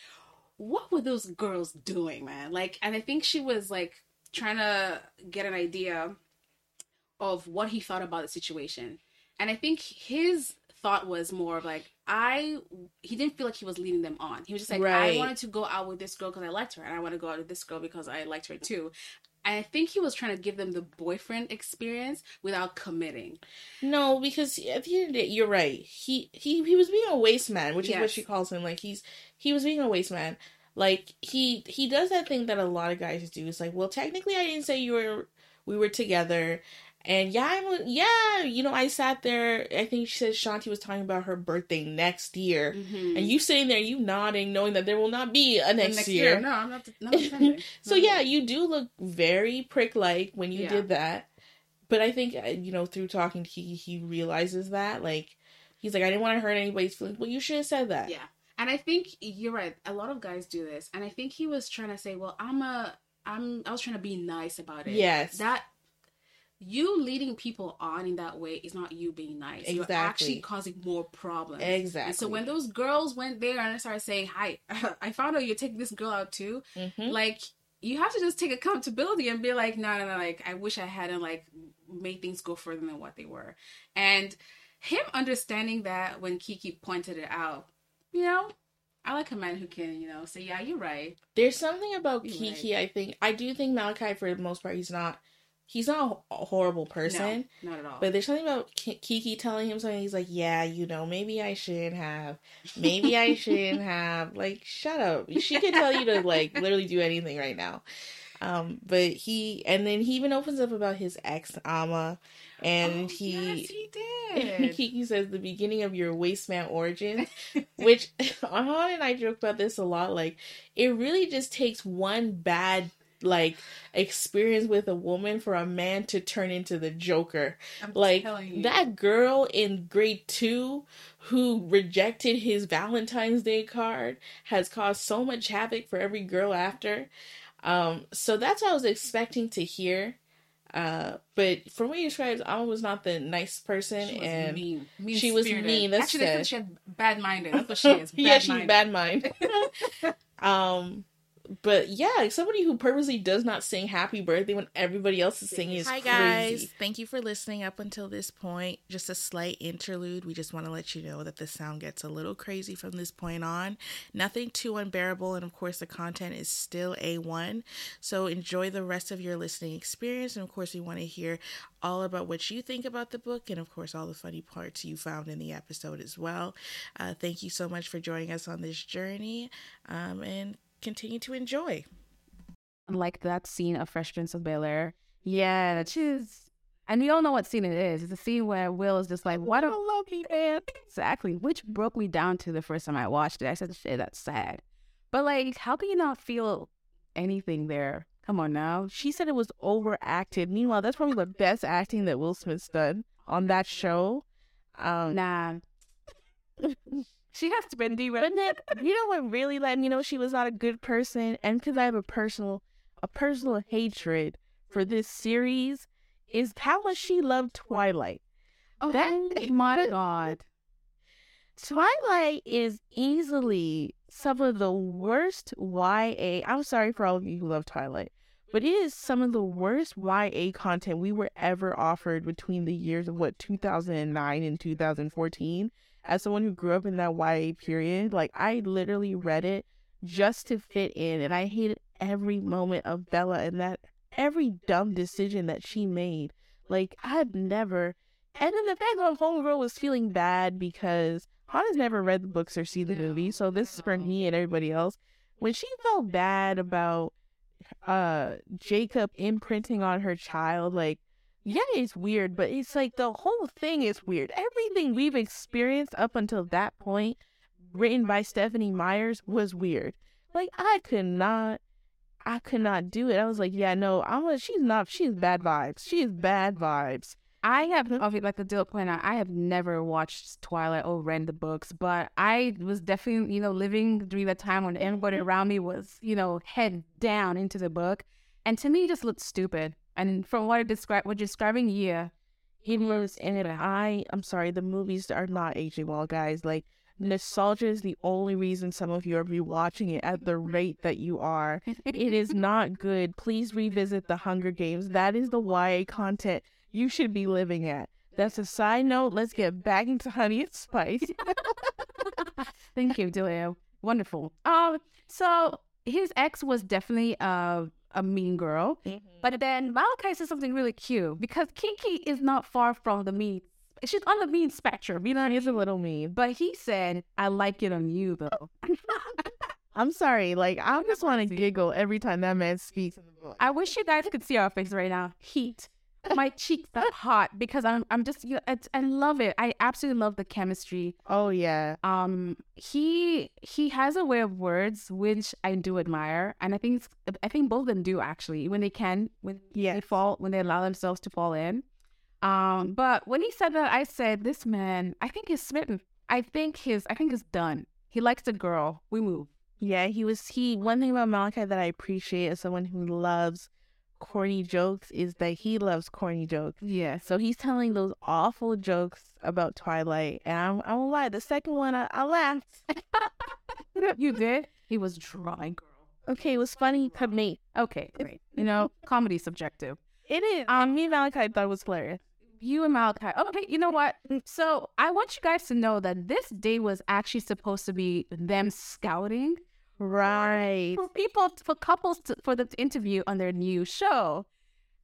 what were those girls doing man like and i think she was like trying to get an idea of what he thought about the situation and i think his thought was more of like i he didn't feel like he was leading them on he was just like i wanted to go out with this girl because i liked her and i want to go out with this girl because i liked her too and i think he was trying to give them the boyfriend experience without committing no, because at the end of the day, you're right. He he he was being a waste man, which is what she calls him. Like he's he was being a waste man. Like he he does that thing that a lot of guys do. It's like, well, technically, I didn't say you were we were together. And yeah, I'm yeah, you know, I sat there. I think she said Shanti was talking about her birthday next year, Mhm. and you sitting there, you nodding, knowing that there will not be a And next, year. no i'm not not defending. <laughs> So No. yeah, you do look very prick like when you Yeah. did that. But I think uh, you know through talking, he he realizes that like he's like I didn't want to hurt anybody's feelings. Well, you should have said that. Yeah. And I think you're right. A lot of guys do this. And I think he was trying to say, well, I'm a I'm I was trying to be nice about it. Yes. That you leading people on in that way is not you being nice. You're actually causing more problems. Exactly. And so when those girls went there and I started saying, Hi, <laughs> I found out you're taking this girl out too, Mhm. like you have to just take accountability and be like, no, no, no, like I wish I hadn't like made things go further than what they were. And him understanding that when Kiki pointed it out, you know, I like a man who can, you know, say, yeah, you're right. There's something about You're Kiki. I think I do think Malakai for the most part he's not he's not a horrible person. No, not at all. But there's something about Ki- Kiki telling him something. He's like, "Yeah, you know, maybe I shouldn't have. Maybe I shouldn't have. Like, shut up. She can tell you to like literally do anything right now." Um, but he and then he even opens up about his ex Ama, and Oh, he. yes, he <laughs> did. Kiki says the beginning of your wasteman origin, <laughs> which <laughs> Ahan and I joke about this a lot. Like, it really just takes one bad like experience with a woman for a man to turn into the Joker. I'm Like that girl in grade two who rejected his Valentine's Day card has caused so much havoc for every girl after. Um, so that's what I was expecting to hear. Uh, but from what you described, Ama was not the nice person, She was and mean. mean she was mean, that's Actually, they the- said she had bad minded. That's what she <laughs> is. yeah, she's bad mind. <laughs> <laughs> um, but yeah, somebody who purposely does not sing "Happy Birthday" when everybody else is singing is Hi crazy. guys, thank you for listening up until this point. Just a slight interlude. We just want to let you know that the sound gets a little crazy from this point on. Nothing too unbearable, and of course, the content is still A1. So enjoy the rest of your listening experience. And of course, we want to hear all about what you think about the book, and of course, all the funny parts you found in the episode as well. Uh, thank you so much for joining us on this journey, um, and continue to enjoy. like that scene of Fresh Prince of Bel Air. Yeah, she's, and we all know what scene it is. It's a scene where Will is just like, "What a lucky <laughs> man." Exactly, which broke me down to the first time I watched it. I said, "Shit, that's sad." But like, how can you not feel anything there. Come on now. She said it was overacted. Meanwhile, that's probably the best acting that Will Smith's done on that show. Um, Nah. <laughs> she has to be But then, <laughs> you know what really let me know she was not a good person, and because I have a personal, a personal hatred for this series, is how much she loved Twilight. Oh That- my god. Twilight is easily some of the worst YA. I'm sorry for all of you who love Twilight, but it is some of the worst YA content we were ever offered between the years of what 2009 and 2014. As someone who grew up in that YA period, like I literally read it just to fit in, and I hated every moment of Bella and that every dumb decision that she made. Like I've never. And then the fact that Homegirl was feeling bad because Hannah's never read the books or seen the movie, so this is for me and everybody else. When she felt bad about uh Jacob imprinting on her child, like, yeah, it's weird, but it's like the whole thing is weird. Everything we've experienced up until that point, written by Stephanie Myers, was weird. Like I could not I could not do it. I was like, yeah, no, I'm a, she's not she's bad vibes. She's bad vibes. I have, like the deal point out, I have never watched Twilight or read the books, but I was definitely, you know, living during that time when everybody around me was, you know, head down into the book. And to me, it just looked stupid. And from what I described, what you're describing, yeah, he was in it. I I'm sorry, the movies are not aging well, guys. Like nostalgia is the only reason some of you are rewatching it at the rate that you are. it is <laughs> not good. Please revisit the Hunger Games. That is the YA content you should be living at. That's a side note. Let's get back into Honey and Spice. <laughs> <laughs> Thank you, Delia. Wonderful. Um, so his ex was definitely a a mean girl, mm-hmm. but then Malachi says something really cute because Kiki is not far from the mean. She's on the mean spectrum, you know. He's a little mean. But he said, "I like it on you, though." <laughs> I'm sorry. Like I just want to giggle every time that man speaks in the book. I wish you guys could see our face right now. Heat. My cheeks are hot because I'm I'm just you know, I love it. I absolutely love the chemistry. Oh yeah. Um, he he has a way of words which I do admire, and I think it's, I think both of them do actually when they can when they fall when they allow themselves to fall in. Um, but when he said that, I said, "This man, I think he's smitten. I think his I think he's done. He likes the girl. We move." Yeah, he was he one thing about Malakai that I appreciate is someone who loves corny jokes is that he loves corny jokes. Yeah. So he's telling those awful jokes about Twilight, and I'm I won't lie, the second one I, I laughed. <laughs> you did. He was dry, girl. Okay, it was funny to me. Okay, great. You know, comedy subjective. It is. Um, me and Malakai thought it was hilarious. You and Malakai. Okay, you know what? So I want you guys to know that this day was actually supposed to be them scouting Right. for people, for couples, to, for them to interview on their new show.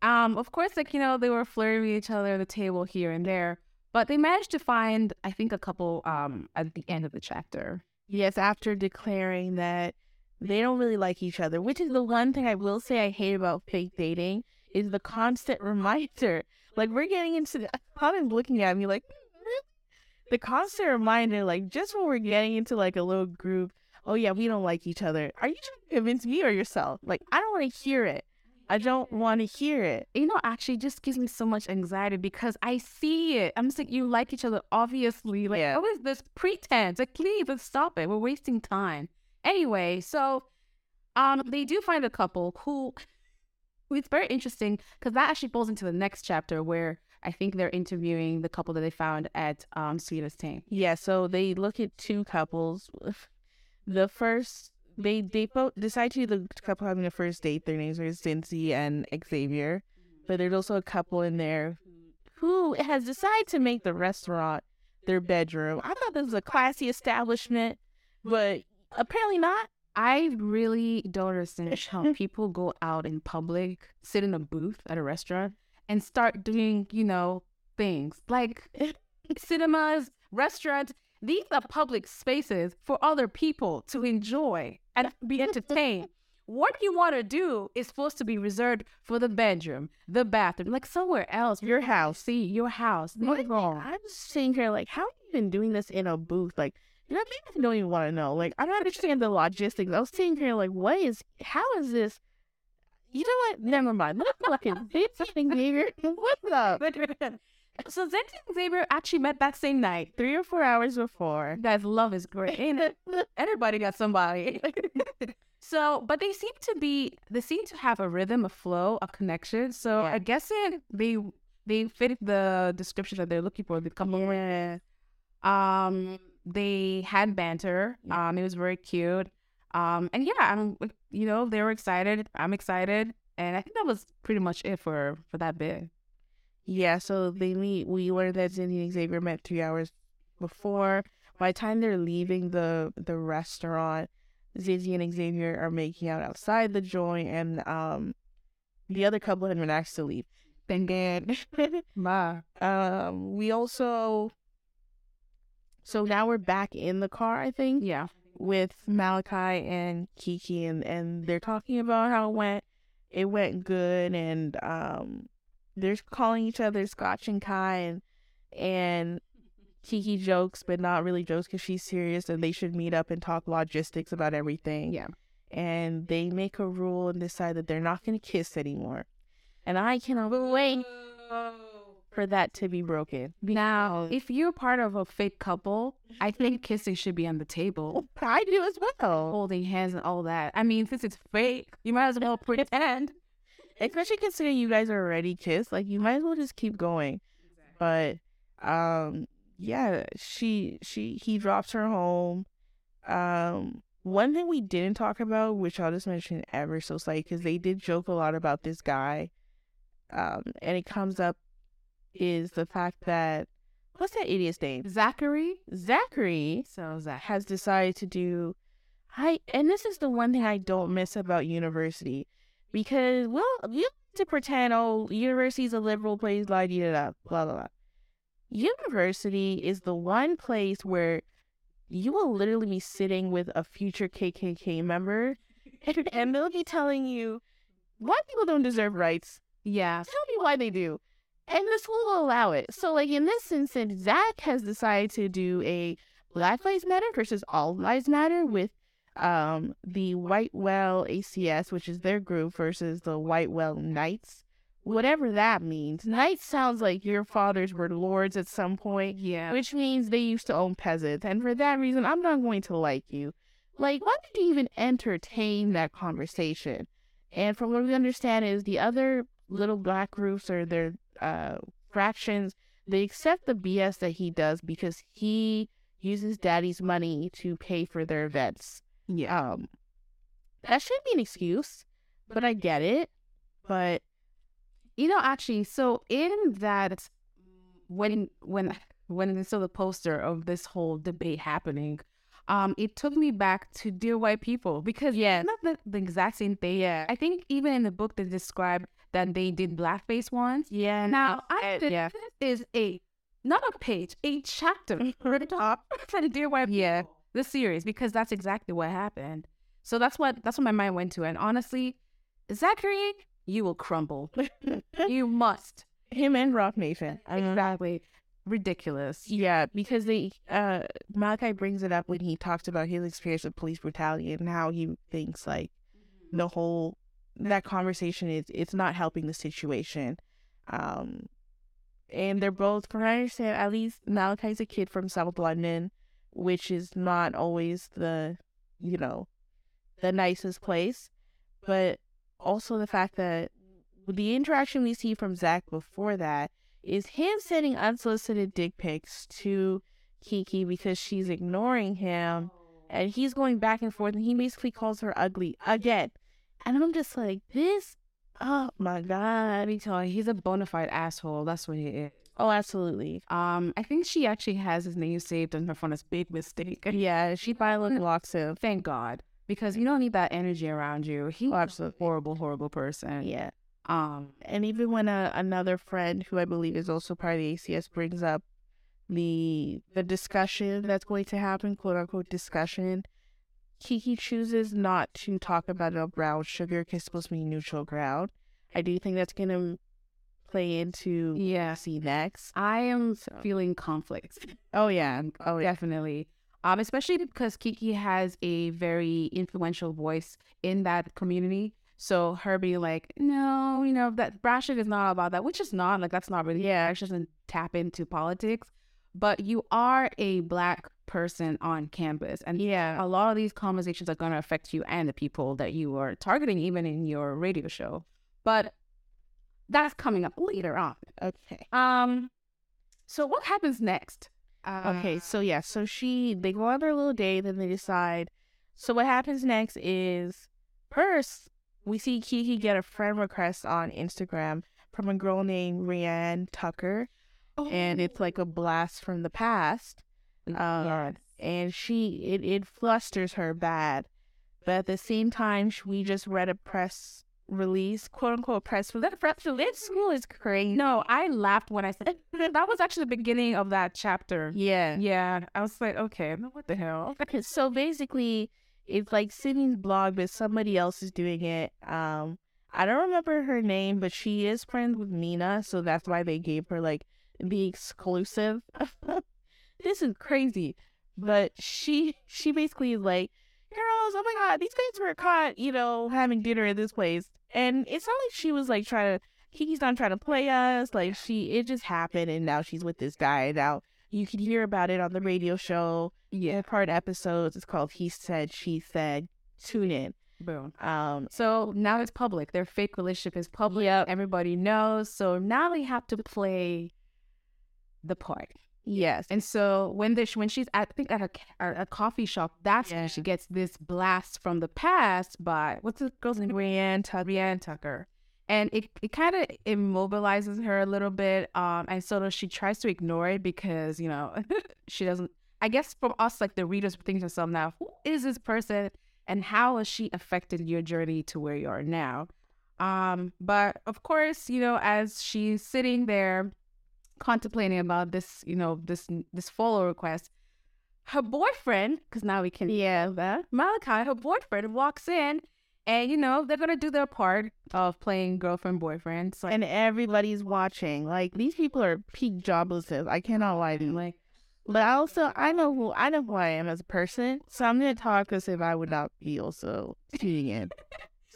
Um, of course, like you know, they were flirting with each other at the table here and there, but they managed to find, I think, a couple um at the end of the chapter. Yes, after declaring that they don't really like each other, which is the one thing I will say I hate about fake dating is the constant <laughs> reminder. Like we're getting into the <laughs> Hannah's looking at me like "Hmm, <laughs> the constant reminder, like just when we're getting into like a little group, oh yeah, we don't like each other. Are you trying to convince me or yourself? Like I don't want to hear it. I don't want to hear it. You know, actually, just gives me so much anxiety because I see it. I'm just like, you like each other, obviously. Like, Yeah. what is this pretense? Like, leave and stop it. We're wasting time. Anyway, so um, they do find a couple who, who it's very interesting because that actually falls into the next chapter where I think they're interviewing the couple that they found at um Sweetest Ting. Yeah, so they look at two couples. The first, they they both decide to the couple having a first date. Their names are Cincy and Xavier, but there's also a couple in there who has decided to make the restaurant their bedroom. I thought this was a classy establishment, but apparently not. I really don't understand how <laughs> people go out in public, sit in a booth at a restaurant, and start doing, you know, things like <laughs> cinemas, restaurants. These are public spaces for other people to enjoy and be <laughs> entertained. What you want to do is supposed to be reserved for the bedroom, the bathroom, like somewhere else. Your house. See your house. No. I'm just sitting here like, how have you been doing this in a booth? Like, you know, maybe I don't even want to know. Like, I don't understand the logistics. I was sitting here like, what is, how is this? You know what? Never mind. Let's fucking Xavier. What's up? So Zed and Xavier actually met that same night. Three or four hours before. Guys, love is great. Ain't it? <laughs> Everybody got somebody. <laughs> so, but they seem to be, they seem to have a rhythm, a flow, a connection. So Yeah. I guess it, they they fit the description that they're looking for. The couple. Yeah. Um, they had banter. Um, it was very cute. Um, and yeah, I'm, you know, they were excited. I'm excited, and I think that was pretty much it for for that bit. Yeah, so they meet. We learned that Zindy and Xavier met three hours before. By the time they're leaving the the restaurant, Zindy and Xavier are making out outside the joint, and um, the other couple had been asked to leave. Then then, ma. Um, we also. So now we're back in the car, I think, Yeah. with Malakai and Kiki, and and they're talking about how it went. It went good, and um, they're calling each other Scotch and Kai, and and Kiki jokes, but not really jokes because she's serious, and they should meet up and talk logistics about everything. Yeah. And they make a rule and decide that they're not going to kiss anymore, and I cannot wait for that to be broken. Now, if you're part of a fake couple, I think kissing should be on the table. <laughs> I do as well. Holding hands and all that. I mean, since it's fake, you might as well pretend. Especially considering you guys are already kissed like you might as well just keep going but um yeah she she he drops her home um one thing we didn't talk about which i'll just mention ever so slightly because they did joke a lot about this guy um and it comes up is the fact that what's that idiot's name Zachary. zachary So Zach. has decided to do I and this is the one thing I don't miss about university because well you have to pretend oh university's a liberal place blah blah blah blah blah. University is the one place where you will literally be sitting with a future KKK member and, <laughs> and they'll be telling you white people don't deserve rights. Yeah. Tell me why they do. And the school will allow it. So, like in this instance, Zach has decided to do a Black Lives Matter versus All Lives Matter with um the White Well ACS, which is their group, versus the White Well Knights. Whatever that means. Knights sounds like your fathers were lords at some point, Yeah. which means they used to own peasants. And for that reason, I'm not going to like you. Like, why did you even entertain that conversation? And from what we understand is the other little black groups or their uh, fractions, they accept the BS that he does because he uses daddy's money to pay for their events. Yeah. Um, that shouldn't be an excuse, but I get it. But You know, actually, so in that, when when when I saw the poster of this whole debate happening, um, it took me back to Dear White People because Yeah. it's not the, the exact same thing. Yeah. I think even in the book they described that they did blackface once. yeah, Now, I think yeah. this is a not a page, a chapter <laughs> for the top for the Dear White Yeah. People, the series, because that's exactly what happened. So that's what that's what my mind went to. And honestly, Zachary, you will crumble. <laughs> you must. him and Rock mean, Exactly. Ridiculous. Yeah, because they uh Malakai brings it up when he talks about his experience with police brutality and how he thinks like the whole that conversation is it's not helping the situation. Um and they're both from what I understand, at least Malakai's a kid from South London, which is not always the you know, the nicest place. But also the fact that the interaction we see from Zach before that is him sending unsolicited dick pics to Kiki because she's ignoring him and he's going back and forth and he basically calls her ugly again. And I'm just like, this oh my god. He's a bona fide asshole. That's what he is. Oh absolutely. Um, I think she actually has his name saved on her phone as big mistake. <laughs> Yeah, she violently blocks him. Thank God. Because you don't need that energy around you. He's Oh, a absolutely. horrible, horrible person. Yeah. Um, And even when a, another friend who I believe is also part of the ACS brings up the the discussion that's going to happen, quote unquote discussion, Kiki chooses not to talk about a brown sugar because it's supposed to be neutral ground. I do think that's gonna play into yeah. see next. I am So- feeling conflict. Oh yeah. Oh yeah. Definitely. Um, especially because Kiki has a very influential voice in that community. So her being like, no, you know, that Brashik is not about that, which is not like that's not really yeah, it doesn't tap into politics. But you are a black person on campus. And yeah, a lot of these conversations are gonna affect you and the people that you are targeting, even in your radio show. But that's coming up later on. Okay. Um so what happens next? Okay, so yeah, so she they go on their little date, then they decide. So what happens next is first we see Kiki get a friend request on Instagram from a girl named Rianne Tucker, and it's like a blast from the past. Um, and she it it flusters her bad, but at the same time, we just read a press release, quote unquote press release. Press release school is crazy. No, I laughed when I said <laughs> that was actually the beginning of that chapter. Yeah. Yeah, I was like, okay, what the hell? <laughs> so basically it's like Sydney's blog but somebody else is doing it um i don't remember her name but she is friends with mina so that's why they gave her like the exclusive <laughs> this is crazy but she she basically is like girls oh my god these guys were caught you know having dinner at this place and it's not like she was like trying to kiki's not trying to play us like she it just happened and now she's with this guy now you can hear about it on the radio show yeah, part episodes. It's called He Said, She Said. Tune in. Boom. Um, So now it's public. Their fake relationship is public. Yep. Everybody knows. So now they have to play the part. Yes. And so when they when she's at I think at a, a, a coffee shop, that's Yeah. when she gets this blast from the past by what's the girl's name? Rianne Tucker. Brienne Tucker. And it, it kind of immobilizes her a little bit. Um, and so she tries to ignore it because, you know, <laughs> she doesn't, I guess from us, like the readers think to themselves now, who is this person and how has she affected your journey to where you are now? Um, but of course, you know, as she's sitting there contemplating about this, you know, this, this follow request, her boyfriend, because now we can Yeah. that Malakai, her boyfriend, walks in and you know they're gonna do their part of playing girlfriend boyfriend. So And everybody's watching. Like these people are peak joblesses. I cannot lie to you. like But I also I know who I know who I am as a person. So I'm gonna talk as if I would not be also tuning in. <laughs>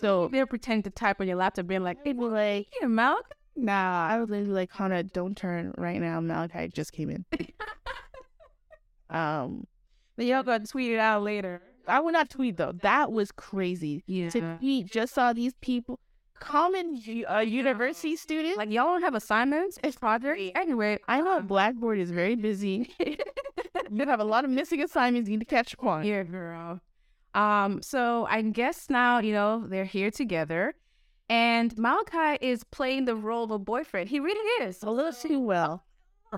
So they're pretending to type on your laptop, being like, "Hey, like here, Malakai." Nah, I was literally like, Hana, don't turn right now. Malakai just came in. <laughs> um Then y'all gonna tweet it out later. I would not tweet though. That was crazy. Yeah. To tweet just saw these people common uh, university students. Like y'all don't have assignments, it's project. Anyway, I know Blackboard is very busy. <laughs> you have a lot of missing assignments you need to catch up on. here, girl. Um, so I guess now you know they're here together, and Malakai is playing the role of a boyfriend. He really is. A little too well.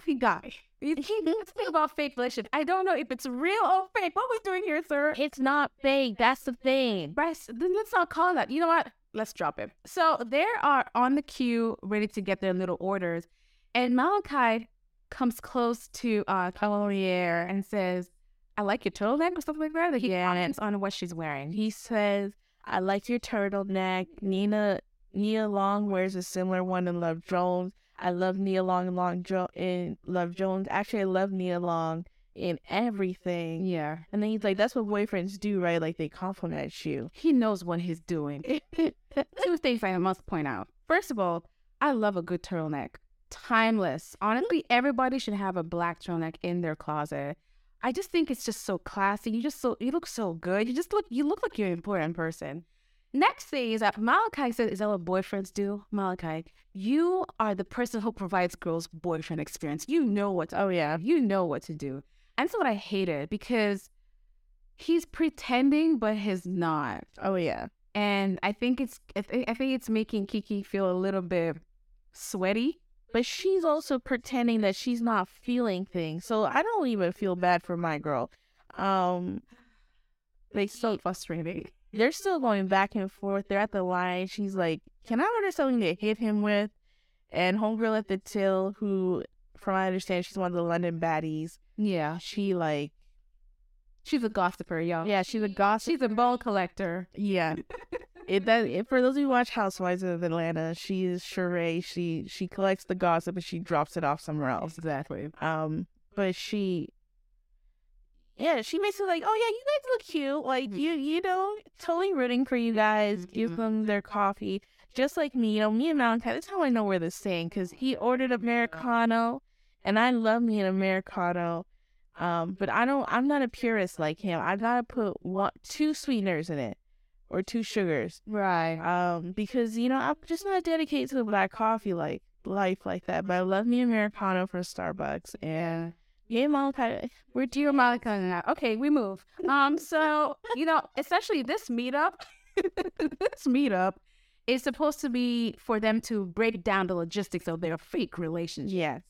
He guy. He, he, let's think about fake relationship. I don't know if it's real or fake. What are we doing here, sir? It's not fake. That's the thing. Bryce, then let's not call that. You know what? Let's drop it. So they are on the queue, ready to get their little orders, and Malakai comes close to uh Collier and says, "I like your turtleneck" or something like that. That he Yeah. comments on what she's wearing. He says, I like your turtleneck. Nina Nia Long wears a similar one in Love Jones. I love Nia Long in Long jo- in Love Jones. Actually, I love Nia Long in everything. Yeah, And then he's like, that's what boyfriends do, right? Like they compliment you. <laughs> he knows what he's doing. <laughs> Two things I must point out. First of all, I love a good turtleneck. Timeless. Honestly, everybody should have a black turtleneck in their closet. I just think it's just so classy. You just so you look so good. You just look you look like you're an important person. Next thing is that Malakai said, "Is that what boyfriends do?" Malakai, you are the person who provides girls boyfriend experience. You know what. To, oh yeah. you know what to do. And so what I hated because he's pretending, but he's not. Oh yeah. And I think it's I, thi- I think it's making Kiki feel a little bit sweaty. But she's also pretending that she's not feeling things. So I don't even feel bad for my girl. Um like So frustrating. they're still going back and forth. They're at the line. She's like, Can I order something to hit him with? And homegirl at the till, who from what I understand, she's one of the London baddies. Yeah, She like she's a gossiper, y'all. yeah, she's a gossip. she's a bone collector. Yeah. It that it, for those who watch Housewives of Atlanta, she is Sheree. She she collects the gossip and she drops it off somewhere else. Exactly. Um, but she, yeah, she makes it like, oh yeah, you guys look cute. Like you, you know, totally rooting for you guys. Give them their coffee, just like me. You know, me and Malakai. That's how I know we're the same because he ordered americano, and I love me an americano. Um, but I don't. I'm not a purist like him. I gotta put one, two sweeteners in it, or two sugars. Right. Um, because you know I'm just not dedicated to the black coffee like life like that. But I love me americano from Starbucks, and yeah, Malakai. We're dear Monica now. Okay, we move. Um, so you know, essentially, this meetup, <laughs> this meetup, is supposed to be for them to break down the logistics of their fake relationship. Yes.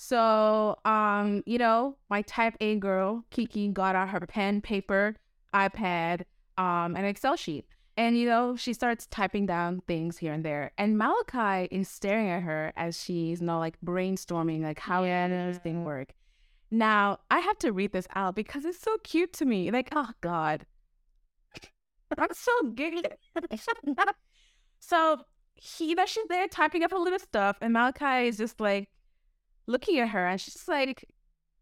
So, um, you know, my type A girl, Kiki, got out her pen, paper, iPad, um, an Excel sheet. And, you know, she starts typing down things here and there. And Malakai is staring at her as she's, you know, like brainstorming, like, how does this thing work? Now, I have to read this out because it's so cute to me. Like, oh, God. I'm so giggly. <laughs> so, he, you know, she's there typing up a little stuff, and Malakai is just like, looking at her and she's like,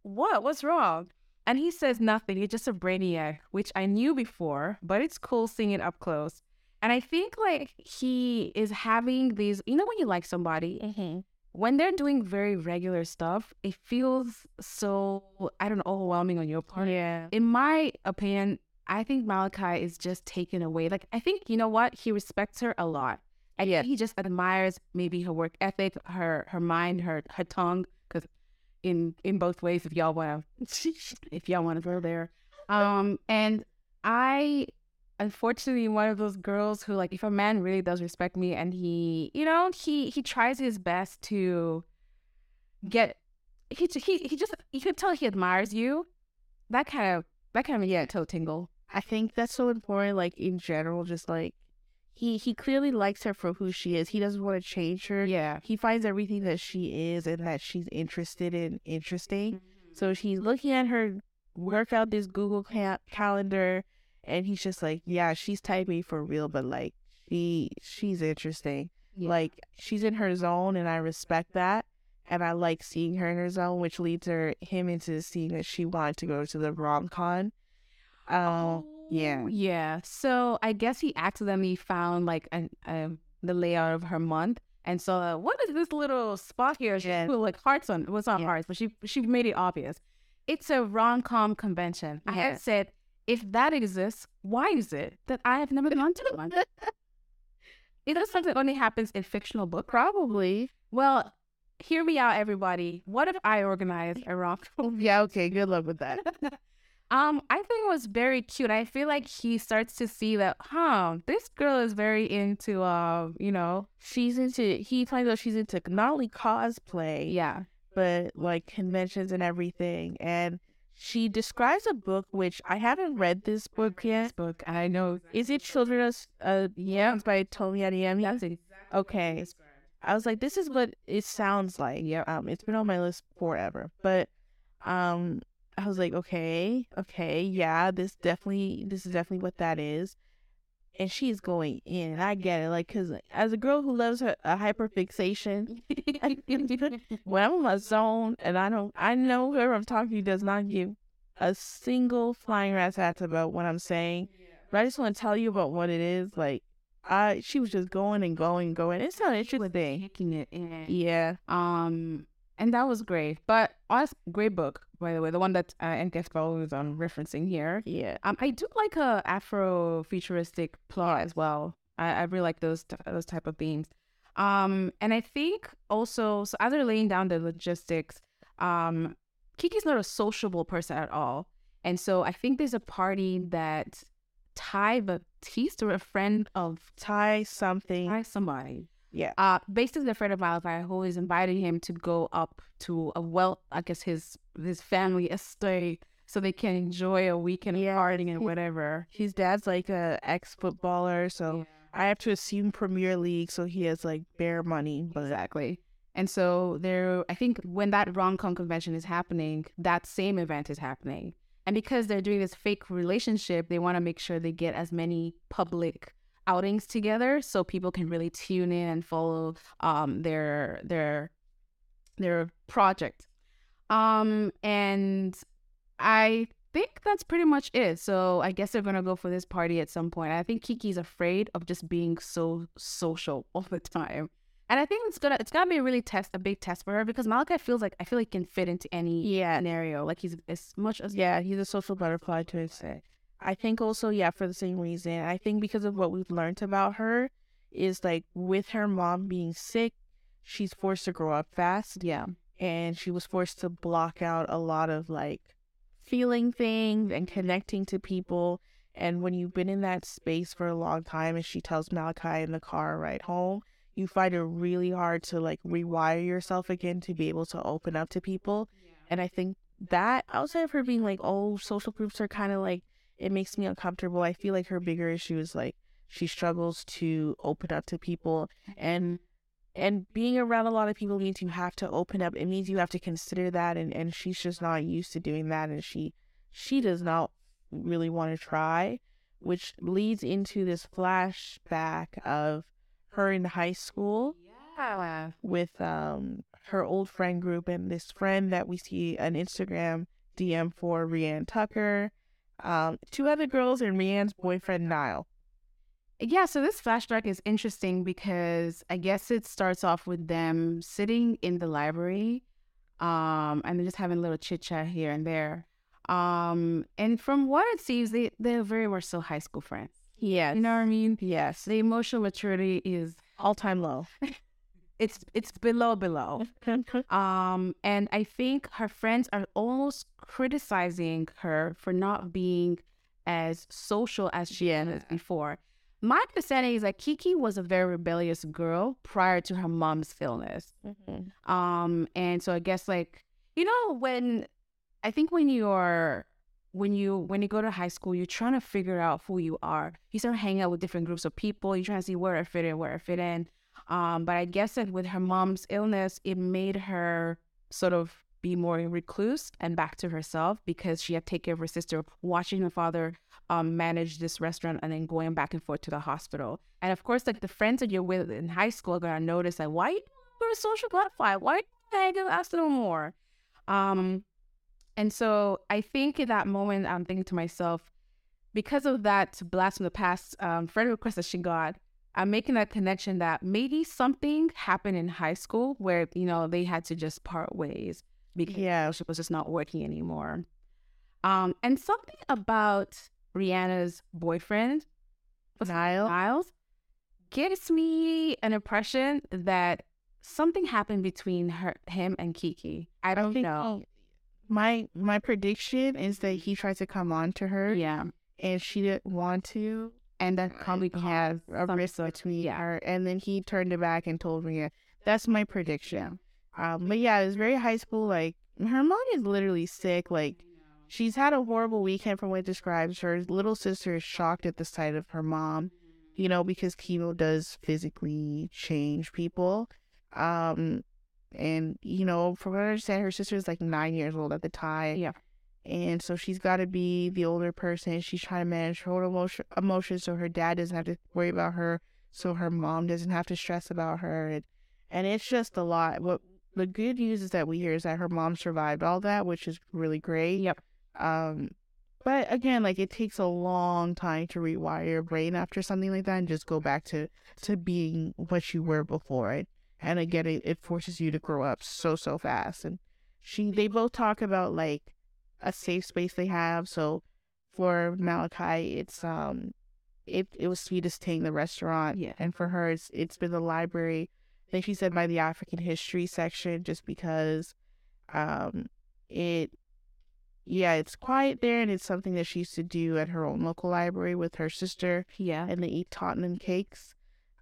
What? What's wrong? And he says nothing. He's just a brainiac, which I knew before, but it's cool seeing it up close. And I think like he is having these, you know, when you like somebody, Mm-hmm. when they're doing very regular stuff, it feels so, I don't know, overwhelming on your part. Yeah. In my opinion, I think Malakai is just taken away. Like, I think, you know what? He respects her a lot. And Yeah. he just admires maybe her work ethic, her her mind, her her tongue, in in both ways, if y'all want to, <laughs> if y'all want to go there, um, and I, unfortunately, one of those girls who like, if a man really does respect me and he, you know, he he tries his best to get, he he he just you can tell he admires you, that kind of that kind of yeah toe tingle. I think that's so important, like in general, just like he he clearly likes her for who she is. He doesn't want to change her. Yeah. He finds everything that she is and that she's interested in interesting. So he's looking at her work out this Google ca- calendar and he's just like, yeah, she's type typing for real, but like she she's interesting. Yeah. Like she's in her zone and I respect that. And I like seeing her in her zone, which leads her him into seeing that she wanted to go to the rom con. Um. Oh, Yeah. Yeah. So I guess he accidentally found like an um the layout of her month. And so, uh, what is this little spot here? She Yeah. put like hearts on. It was not Yeah. hearts, but she she made it obvious. It's a rom com convention. I had said, if that exists, why is it that I have never gone to one? <laughs> Is that something that only happens in fictional book? Probably. Well, hear me out, everybody. What if I organized a rom com? Yeah, okay, good luck with that. <laughs> <laughs> Um, I think it was very cute. I feel like he starts to see that, huh, this girl is very into, uh, you know, She's into he finds out she's into not only cosplay, yeah, but like conventions and everything. And she describes a book which I haven't read this book yet. book. I know, Is it Children's uh yeah by Tomi Adeyemi? that's exactly Okay. I was like, this is what it sounds like. Yeah. Um, it's been on my list forever. But um I was like, okay, okay, yeah, this definitely this is definitely what that is. And she's going in. and I get it, like, cause as a girl who loves her a hyperfixation, <laughs> when I'm in my zone and I don't, I know whoever I'm talking to does not give a single flying rat's ass about what I'm saying. But I just want to tell you about what it is. Like, I, she was just going and going and going. It sounded interesting. it in. Yeah. Um, and that was great. But us, great book, by the way, the one that uh, NKF was um, referencing here. Yeah. Um, I do like a Afro futuristic plot as well. I, I really like those t- those type of themes. Um, and I think also, so as they're laying down the logistics, um, Kiki's not a sociable person at all, and so I think there's a party that Ty Baptiste or a friend of Tie something. Ty somebody, Yeah. uh, basically a friend of Malakai who is inviting him to go up to a well, I guess his his family estate so they can enjoy a weekend Yeah. partying and <laughs> whatever. His dad's like a ex footballer, so I have to assume Premier League, so he has like bare money. But Exactly. And so there, I think when that rom com convention is happening, that same event is happening. And because they're doing this fake relationship, they want to make sure they get as many public outings together so people can really tune in and follow um, their their their project. Um, and I think that's pretty much it. So I guess they're gonna go for this party at some point. I think Kiki's afraid of just being so social <laughs> all the time. And I think it's gonna it's gonna be a really test a big test for her because Malakai feels like I feel like he can fit into any Yeah. scenario. Like he's as much as Yeah, he's a social butterfly to his say. I think also, yeah, for the same reason. I think because of what we've learned about her is like with her mom being sick, she's forced to grow up fast yeah. And she was forced to block out a lot of like feeling things and connecting to people. And when you've been in that space for a long time, and she tells Malakai in the car ride home, you find it really hard to like rewire yourself again to be able to open up to people. And I think that outside of her being like, oh, social groups are kind of like, it makes me uncomfortable. I feel like her bigger issue is like she struggles to open up to people and and being around a lot of people means you have to open up. It means you have to consider that and, and she's just not used to doing that and she she does not really want to try, which leads into this flashback of her in high school Yeah. with um her old friend group and this friend that we see an Instagram DM for Rianne Tucker, um, two other girls and Rianne's boyfriend Niall. Yeah, so this flashback is interesting because I guess it starts off with them sitting in the library, um, and they're just having a little chit chat here and there. Um, and from what it seems, they they're very much so high school friends. Yes. You know what I mean? Yes. The emotional maturity is All time low. <laughs> it's it's below below. <laughs> Um, and I think her friends are almost criticizing her for not being as social as she was before. My understanding is that Kiki was a very rebellious girl prior to her mom's illness. Mhm. Um, and so I guess like you know when I think when you're when you when you go to high school, you're trying to figure out who you are. You start hanging out with different groups of people. You're trying to see where I fit in, where I fit in. Um, but I guess that with her mom's illness, it made her sort of be more recluse and back to herself because she had to take care of her sister, watching her father um, manage this restaurant and then going back and forth to the hospital. And of course, like the friends that you're with in high school are gonna notice like, why you're a social butterfly? Why hang out us no more? Um, and so I think in that moment, I'm thinking to myself, because of that blast from the past um, friend request that she got, I'm making that connection that maybe something happened in high school where, you know, they had to just part ways because Yeah. she was just not working anymore. Um, and something about Rianne's boyfriend, his? Niles, gives me an impression that something happened between her, him, and Kiki. I don't think- know. My my prediction is that he tried to come on to her Yeah, and she didn't want to. and that probably has a some risk between yeah. her, and then he turned it back and told Ria. That's my prediction. Um, but yeah, it was very high school. Like her mom is literally sick. Like she's had a horrible weekend from what it describes. Her little sister is shocked at the sight of her mom. You know, because chemo does physically change people. Um, and you know, from what I understand, her sister is like nine years old at the time. Yeah. And so she's got to be the older person. She's trying to manage her own emotion, emotions so her dad doesn't have to worry about her, so her mom doesn't have to stress about her. And, and it's just a lot. What the good news is that we hear is that her mom survived all that, which is really great. Yep. Um, but again, like it takes a long time to rewire your brain after something like that and just go back to to being what you were before. It and again, it, it forces you to grow up so so fast. And she, they both talk about like a safe space they have. So for Malakai, it's um, it it was Sweetest Ting, the restaurant, Yeah. and for her, it's it's been the library. I think she said by the African history section, just because, um, it, yeah, it's quiet there, and it's something that she used to do at her own local library with her sister, Yeah. and they eat Tottenham cakes.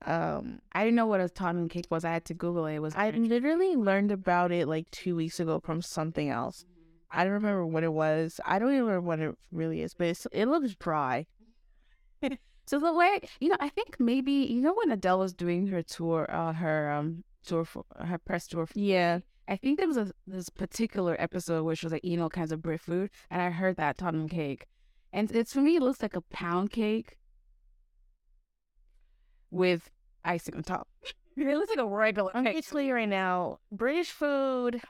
Um, I didn't know what a Tottenham cake was. I had to Google it. It was I literally learned about it like two weeks ago from something else. I don't remember what it was. I don't even remember what it really is, but it's, it looks dry. <laughs> So the way you know, I think maybe you know when Adele was doing her tour, uh, her um tour for her press tour. For, Yeah. I think there was a this particular episode where she was like eating all kinds of Brit food, and I heard that Tottenham cake, and it's for me it looks like a pound cake with icing on top. <laughs> it looks like a regular I'm basically right now, British food.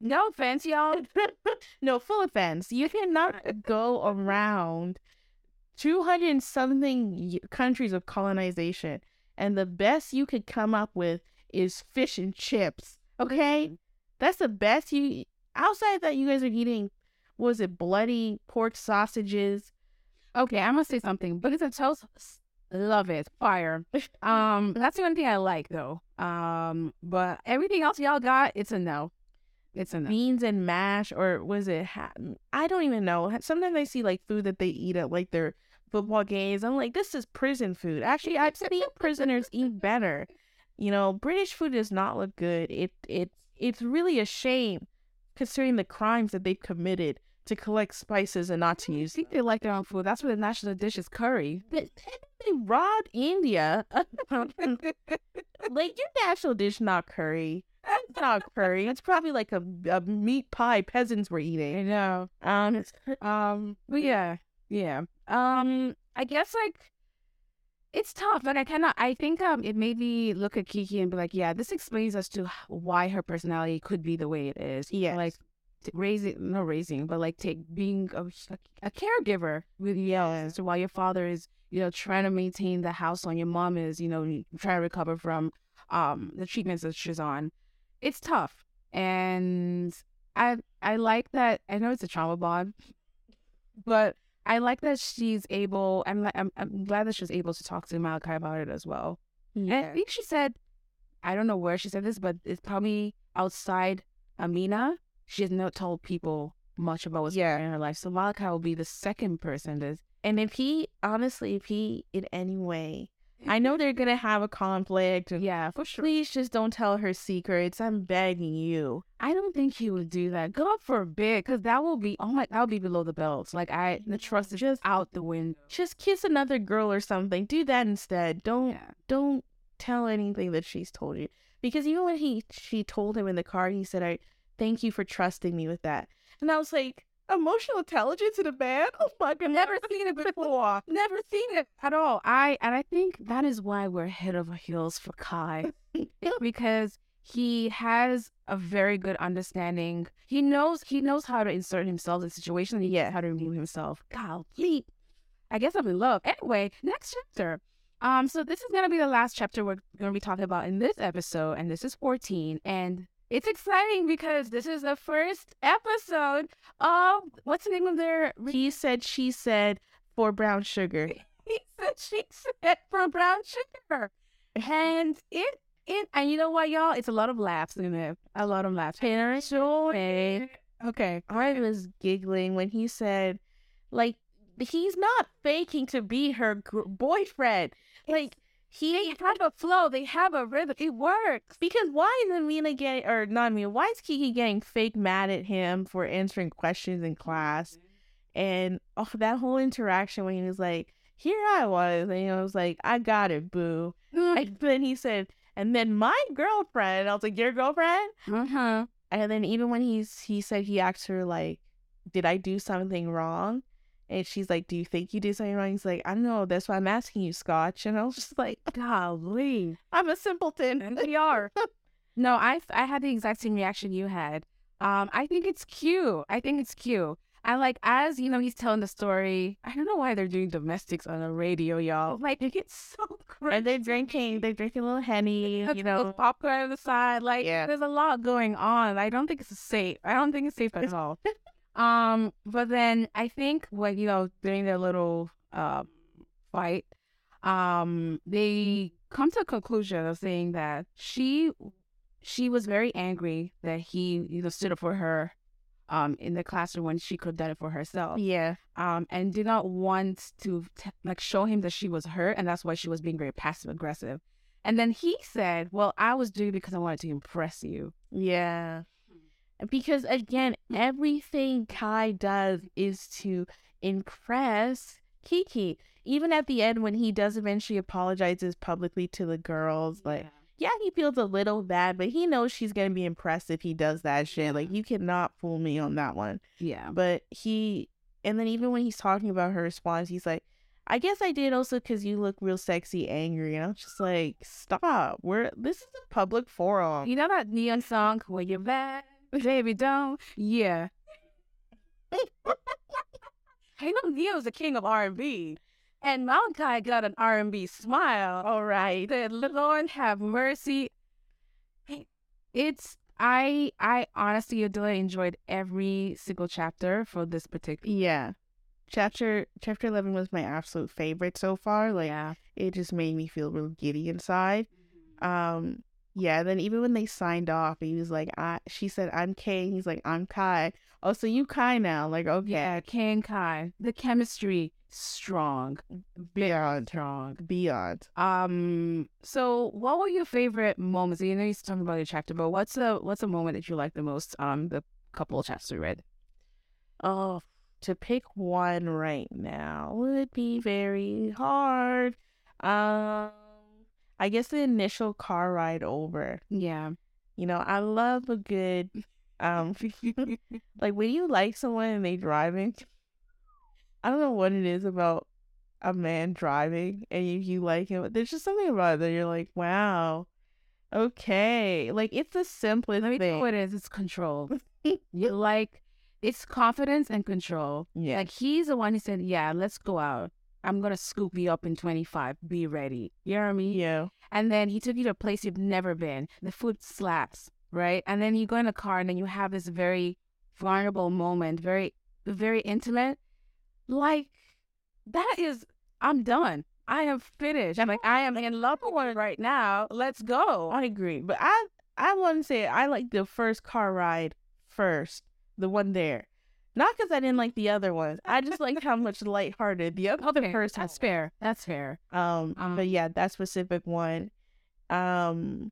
No offense, y'all. <laughs> no, full offense. You cannot <laughs> go around 200 and something countries of colonization, and the best you could come up with is fish and chips. Okay? That's the best you. Outside that, you guys are eating, was it bloody pork sausages? Okay, I'm gonna say something. But it's a toast. Love it. Fire. <laughs> Um, that's the only thing I like though. Um, but everything else y'all got, it's a no. It's a. Beans and mash, or was it? Ha- I don't even know. Sometimes I see like food that they eat at like their football games. I'm like, this is prison food. Actually, I've seen prisoners eat better. You know, British food does not look good. It it it's really a shame considering the crimes that they've committed to collect spices and not to I use. think they like their own food. That's what the national dish is curry. They, they robbed India. <laughs> like your national dish, not curry. It's not curry. It's probably like a, a meat pie peasants were eating. I know. Um, Um, but yeah, yeah. Um, I guess like it's tough. Like I cannot. I think um, it made me look at Kiki and be like, yeah, this explains as to why her personality could be the way it is. Yes. like t- raising, no raising, but like take being a, a caregiver with yeah. As to why your father is, you know, trying to maintain the house on your mom is, you know, trying to recover from um the treatments that she's on. It's tough, and I I like that. I know it's a trauma bond, but I like that she's able. I'm I'm I'm glad that she's able to talk to Malakai about it as well. And I think she said, I don't know where she said this, but it's probably outside Amina. She has not told people much about what's Yeah. going on in her life. So Malakai will be the second person to. And if he, honestly, if he in any way, I know they're gonna have a conflict. Yeah, for sure. please just don't tell her secrets. I'm begging you. I don't think he would do that. God forbid, because that will be oh my, that would be below the belt. Like I, the trust is just out the window. Just kiss another girl or something. Do that instead. Don't Yeah. don't tell anything that she's told you. Because even when he she told him in the car, he said, "I thank you for trusting me with that." And I was like, emotional intelligence in a man? Oh my god, Never seen it <laughs> before. Never seen it at all. I and I think that is why we're head over heels for Kai. <laughs> Because he has a very good understanding. He knows he knows how to insert himself in situations. He Yeah. how to remove himself. Golly. I guess I'm in love. Anyway, next chapter. Um, so this is gonna be the last chapter we're gonna be talking about in this episode, and this is 14. And it's exciting because this is the first episode of what's the name of their He said, she said, for brown sugar. <laughs> he said she said for brown sugar. And it it and you know what, y'all? It's a lot of laughs in it. A lot of laughs. Parents, okay. Okay. I was giggling when he said, like, he's not faking to be her gr- boyfriend. Like, He they have a flow. They have a rhythm. It works. because why is Amina getting, or not Amina, why is Kiki getting fake mad at him for answering questions in class? And oh, that whole interaction when he was like, here I was, and I was like, I got it, boo. And then he said, and then my girlfriend, I was like, your girlfriend? Uh-huh. And then even when he's he said he asked her like, "Did I do something wrong?" And she's like, "Do you think you did something wrong?" He's like, "I don't know. That's why I'm asking you, Scotch." And I was just like, <laughs> Golly. "I'm a simpleton." And we are. <laughs> no, I I had the exact same reaction you had. Um, I think it's cute. I think it's cute. I like as you know he's telling the story. I don't know why they're doing domestics on the radio, y'all. <laughs> Like it gets so crazy. and they're drinking, they're drinking a little henny, you know. Popcorn on the side. Like Yeah. there's a lot going on. I don't think it's safe. I don't think it's safe at all. Um, but then I think when you know during their little um fight, um, they come to a conclusion of saying that she she was very angry that he you know stood up for her um in the classroom when she could have done it for herself Yeah, um and did not want to t- like show him that she was hurt and that's why she was being very passive aggressive. And then he said well i was doing it because i wanted to impress you. Yeah. Because again, everything Kai does is to impress Kiki. Even at the end, when he does eventually apologizes publicly to the girls, like. yeah, he feels a little bad, but he knows she's gonna be impressed if he does that shit. Like you cannot fool me on that one. yeah But he, and then even when he's talking about her response, he's like, "I guess I did also because you look real sexy, angry." And I'm just like, "Stop! We're this is a public forum." you know that neon song where you're bad baby don't yeah I know Ne-Yo's the king of R and B, and Malakai got an R and B smile. All right. The Lord have mercy. It's I I honestly adore enjoyed every single chapter for this particular. Yeah. Chapter chapter eleven was my absolute favorite so far. Like Yeah. it just made me feel real giddy inside. Um yeah, then even when they signed off, he was like, I she said, I'm Kay. He's like, I'm Kai. Oh, so you Kai now. Like, okay. Yeah, Kay and Kai. The chemistry strong, Beyond strong. beyond. Um. So, what were your favorite moments? You know, you're talking about your chapter, but what's the what's the moment that you like the most? Um, the couple of chapters we read. Oh, to pick one right now would be very hard. Um, I guess the initial car ride over. Yeah. You know, I love a good um <laughs> like when you like someone and they driving. I don't know what it is about a man driving and you, you like him. There's just something about it that you're like, wow, okay. Like it's the simplest Let me tell you thing. what it is. It's control. <laughs> you like it's confidence and control. yeah, Like he's the one who said, "Yeah, let's go out. I'm gonna scoop you up in 25. Be ready." You know what I mean? yeah, And then he took you to a place you've never been. The food slaps, right? And then you go in a car and then you have this very vulnerable moment, very, very intimate. Like, that is, I'm done. I am finished. I'm like, I am in love with one right now. Let's go. I agree. But I I want to say I like the first car ride first, the one there. Not because I didn't like the other ones. I just liked how much lighthearted the other Okay, first that's fair. That's fair. Um, Um, but yeah, that specific one. Um,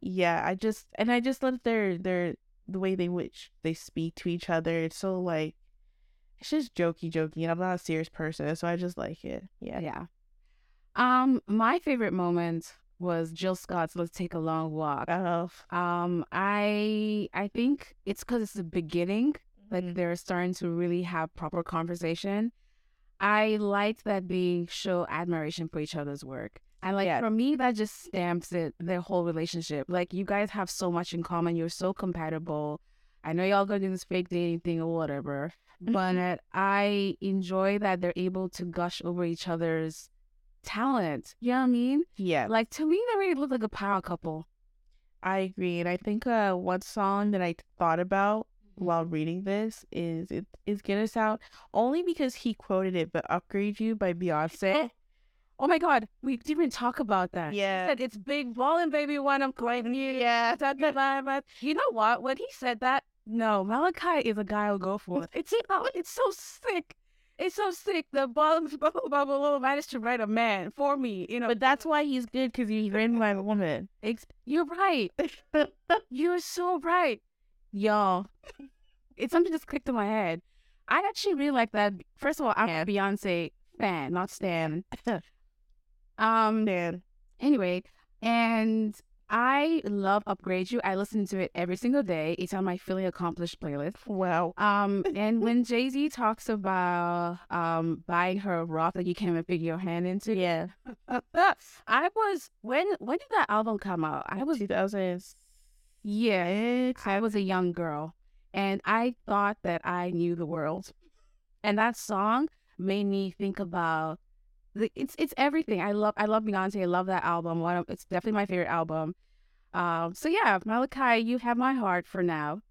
yeah, I just and I just love their their the way they which they speak to each other. It's so like it's just jokey jokey, and I'm not a serious person, so I just like it. Yeah. Yeah. Um, my favorite moment was Jill Scott's "Let's Take a Long Walk." Oh, Um, I I think it's because it's the beginning. Like they're starting to really have proper conversation. I like that they show admiration for each other's work. And like Yeah. for me, that just stamps it their whole relationship. Like you guys have so much in common. You're so compatible. I know y'all gonna do this fake dating thing or whatever, but I enjoy that they're able to gush over each other's talent. You know what I mean? yeah. Like to me, they really look like a power couple. I agree, and I think uh, one song that I thought about Mm-hmm. While reading this is it is "Get Us Out" only because he quoted it, but "Upgrade You" by Beyonce. Eh. Oh my God, we didn't even talk about that. He Yeah. said it's big ballin', baby, when I'm going <laughs> you. Yeah. You know what? When he said that, no, Malakai is a guy I'll go for. <laughs> It's it's so sick. It's so sick. The bubble bubble bubble managed to write a man for me. You know, But that's why he's good because he's written by a woman. Ex- you're right. <laughs> You're so right, y'all. It's something just clicked in my head. I actually really like that. First of all, I'm a Beyonce fan, not Stan. <laughs> um. Man, Anyway, and I love Upgrade You. I listen to it every single day. It's on my feeling accomplished playlist. wow. Um, and <laughs> when Jay Z talks about um buying her a rock that you can't even fit your hand into, Yeah, <laughs> I was when when did that album come out? I was 2000. Yeah, I was a young girl, and I thought that I knew the world, and that song made me think about the, it's it's everything. I love I love Beyonce. I love that album. One it's definitely my favorite album. Um, so yeah, Malakai, you have my heart for now.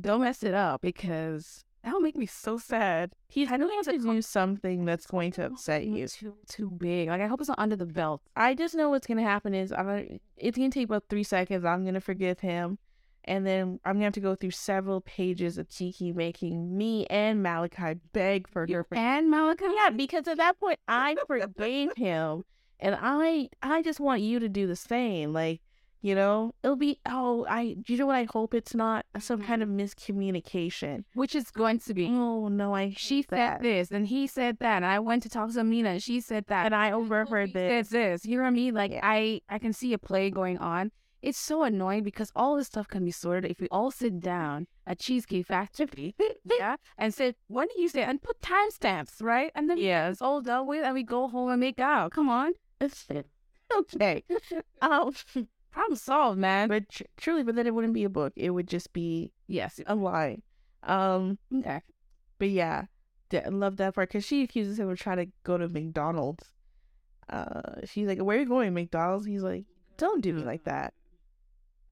Don't mess it up because that'll make me so sad. He's I know going it's a to do something that's going to upset you. Too too big. Like I hope it's not under the belt. I just know what's gonna happen is I'm. it's gonna take about three seconds. I'm gonna forgive him, and then I'm gonna have to go through several pages of Kiki making me and Malakai beg for You your and Malakai. Yeah, because at that point I forgave him, and I I just want you to do the same. Like, you know, it'll be oh I you know what I hope it's not some kind of miscommunication. which is going to be. Oh no, I She said this, and he said that, and I went to talk to Amina, and she said that, and I overheard he this. said this. You know what I mean? Like Yeah. I, I can see a play going on. It's so annoying because all this stuff can be sorted if we all sit down at Cheesecake Factory, <laughs> yeah, and say, "When did you say?" and put timestamps, right? And then Yeah. it's all done with, and we go home and make out. Come on, <laughs> okay. <laughs> Um, problem solved, man. but tr- truly, but then it wouldn't be a book. It would just be yes, a line. Um, okay. but yeah, I love that part because she accuses him of trying to go to McDonald's. Uh, she's like, "Where are you going, McDonald's?" He's like, "Don't do me like that."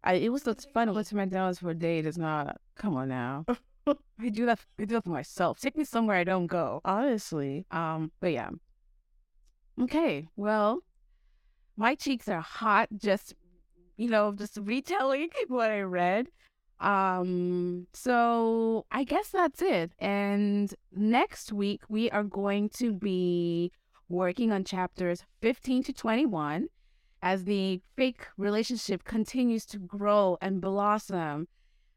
I it was so fun. To go to McDonald's for a date is not. Come on now. <laughs> I do that. I do that for myself. Take me somewhere I don't go. Honestly, Um, but yeah. Okay, well, my cheeks are hot. Just you know, just retelling <laughs> what I read. Um, so I guess that's it. And next week we are going to be working on chapters 15 to 21 as the fake relationship continues to grow and blossom.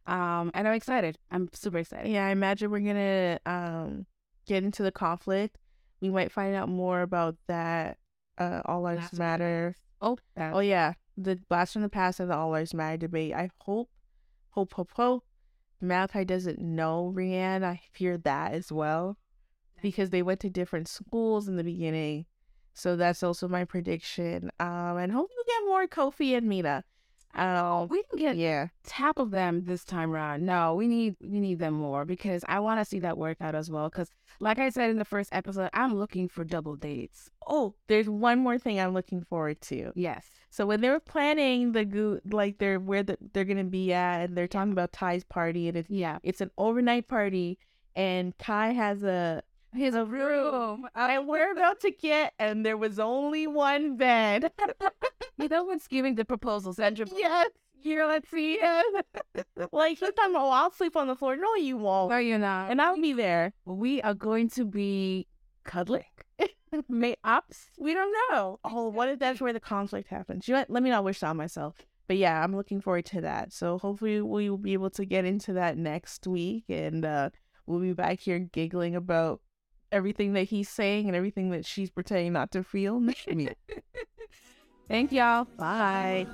Um, and I'm excited. I'm super excited. yeah, I imagine we're gonna um get into the conflict. We might find out more about that. Uh, all lives matter. Oh, that- Oh yeah, the blast from the past and the all lives matter debate. I hope, hope, hope, hope. Malakai doesn't know Rianne. I fear that as well, because they went to different schools in the beginning. So that's also my prediction. Um, and hope you get more Kofi and Mina. Um, we didn't get yeah, tap of them this time around. No, we need we need them more because I want to see that work out as well. Because, like I said in the first episode, I'm looking for double dates. Oh, there's one more thing I'm looking forward to. Yes. So when they were planning the goo, like they're where the, they're gonna be at, and they're talking about Ty's party, and it's Yeah. it's an overnight party, and Kai has a Here's a room. <laughs> and we're about to get, and there was only one bed. <laughs> You know what's giving the proposal, Sandra? yes, Here, let's see it. <laughs> like he's talking oh, I'll sleep on the floor. No, you won't, No, you're not. and I'll be there. we are going to be cuddling. <laughs> May ups? We don't know. Oh, what if that's where the conflict happens? You know what? Let me not wish that on myself. But yeah, I'm looking forward to that. So hopefully we will be able to get into that next week and uh we'll be back here giggling about everything that he's saying and everything that she's pretending not to feel. <laughs> <laughs> Thank y'all. Bye.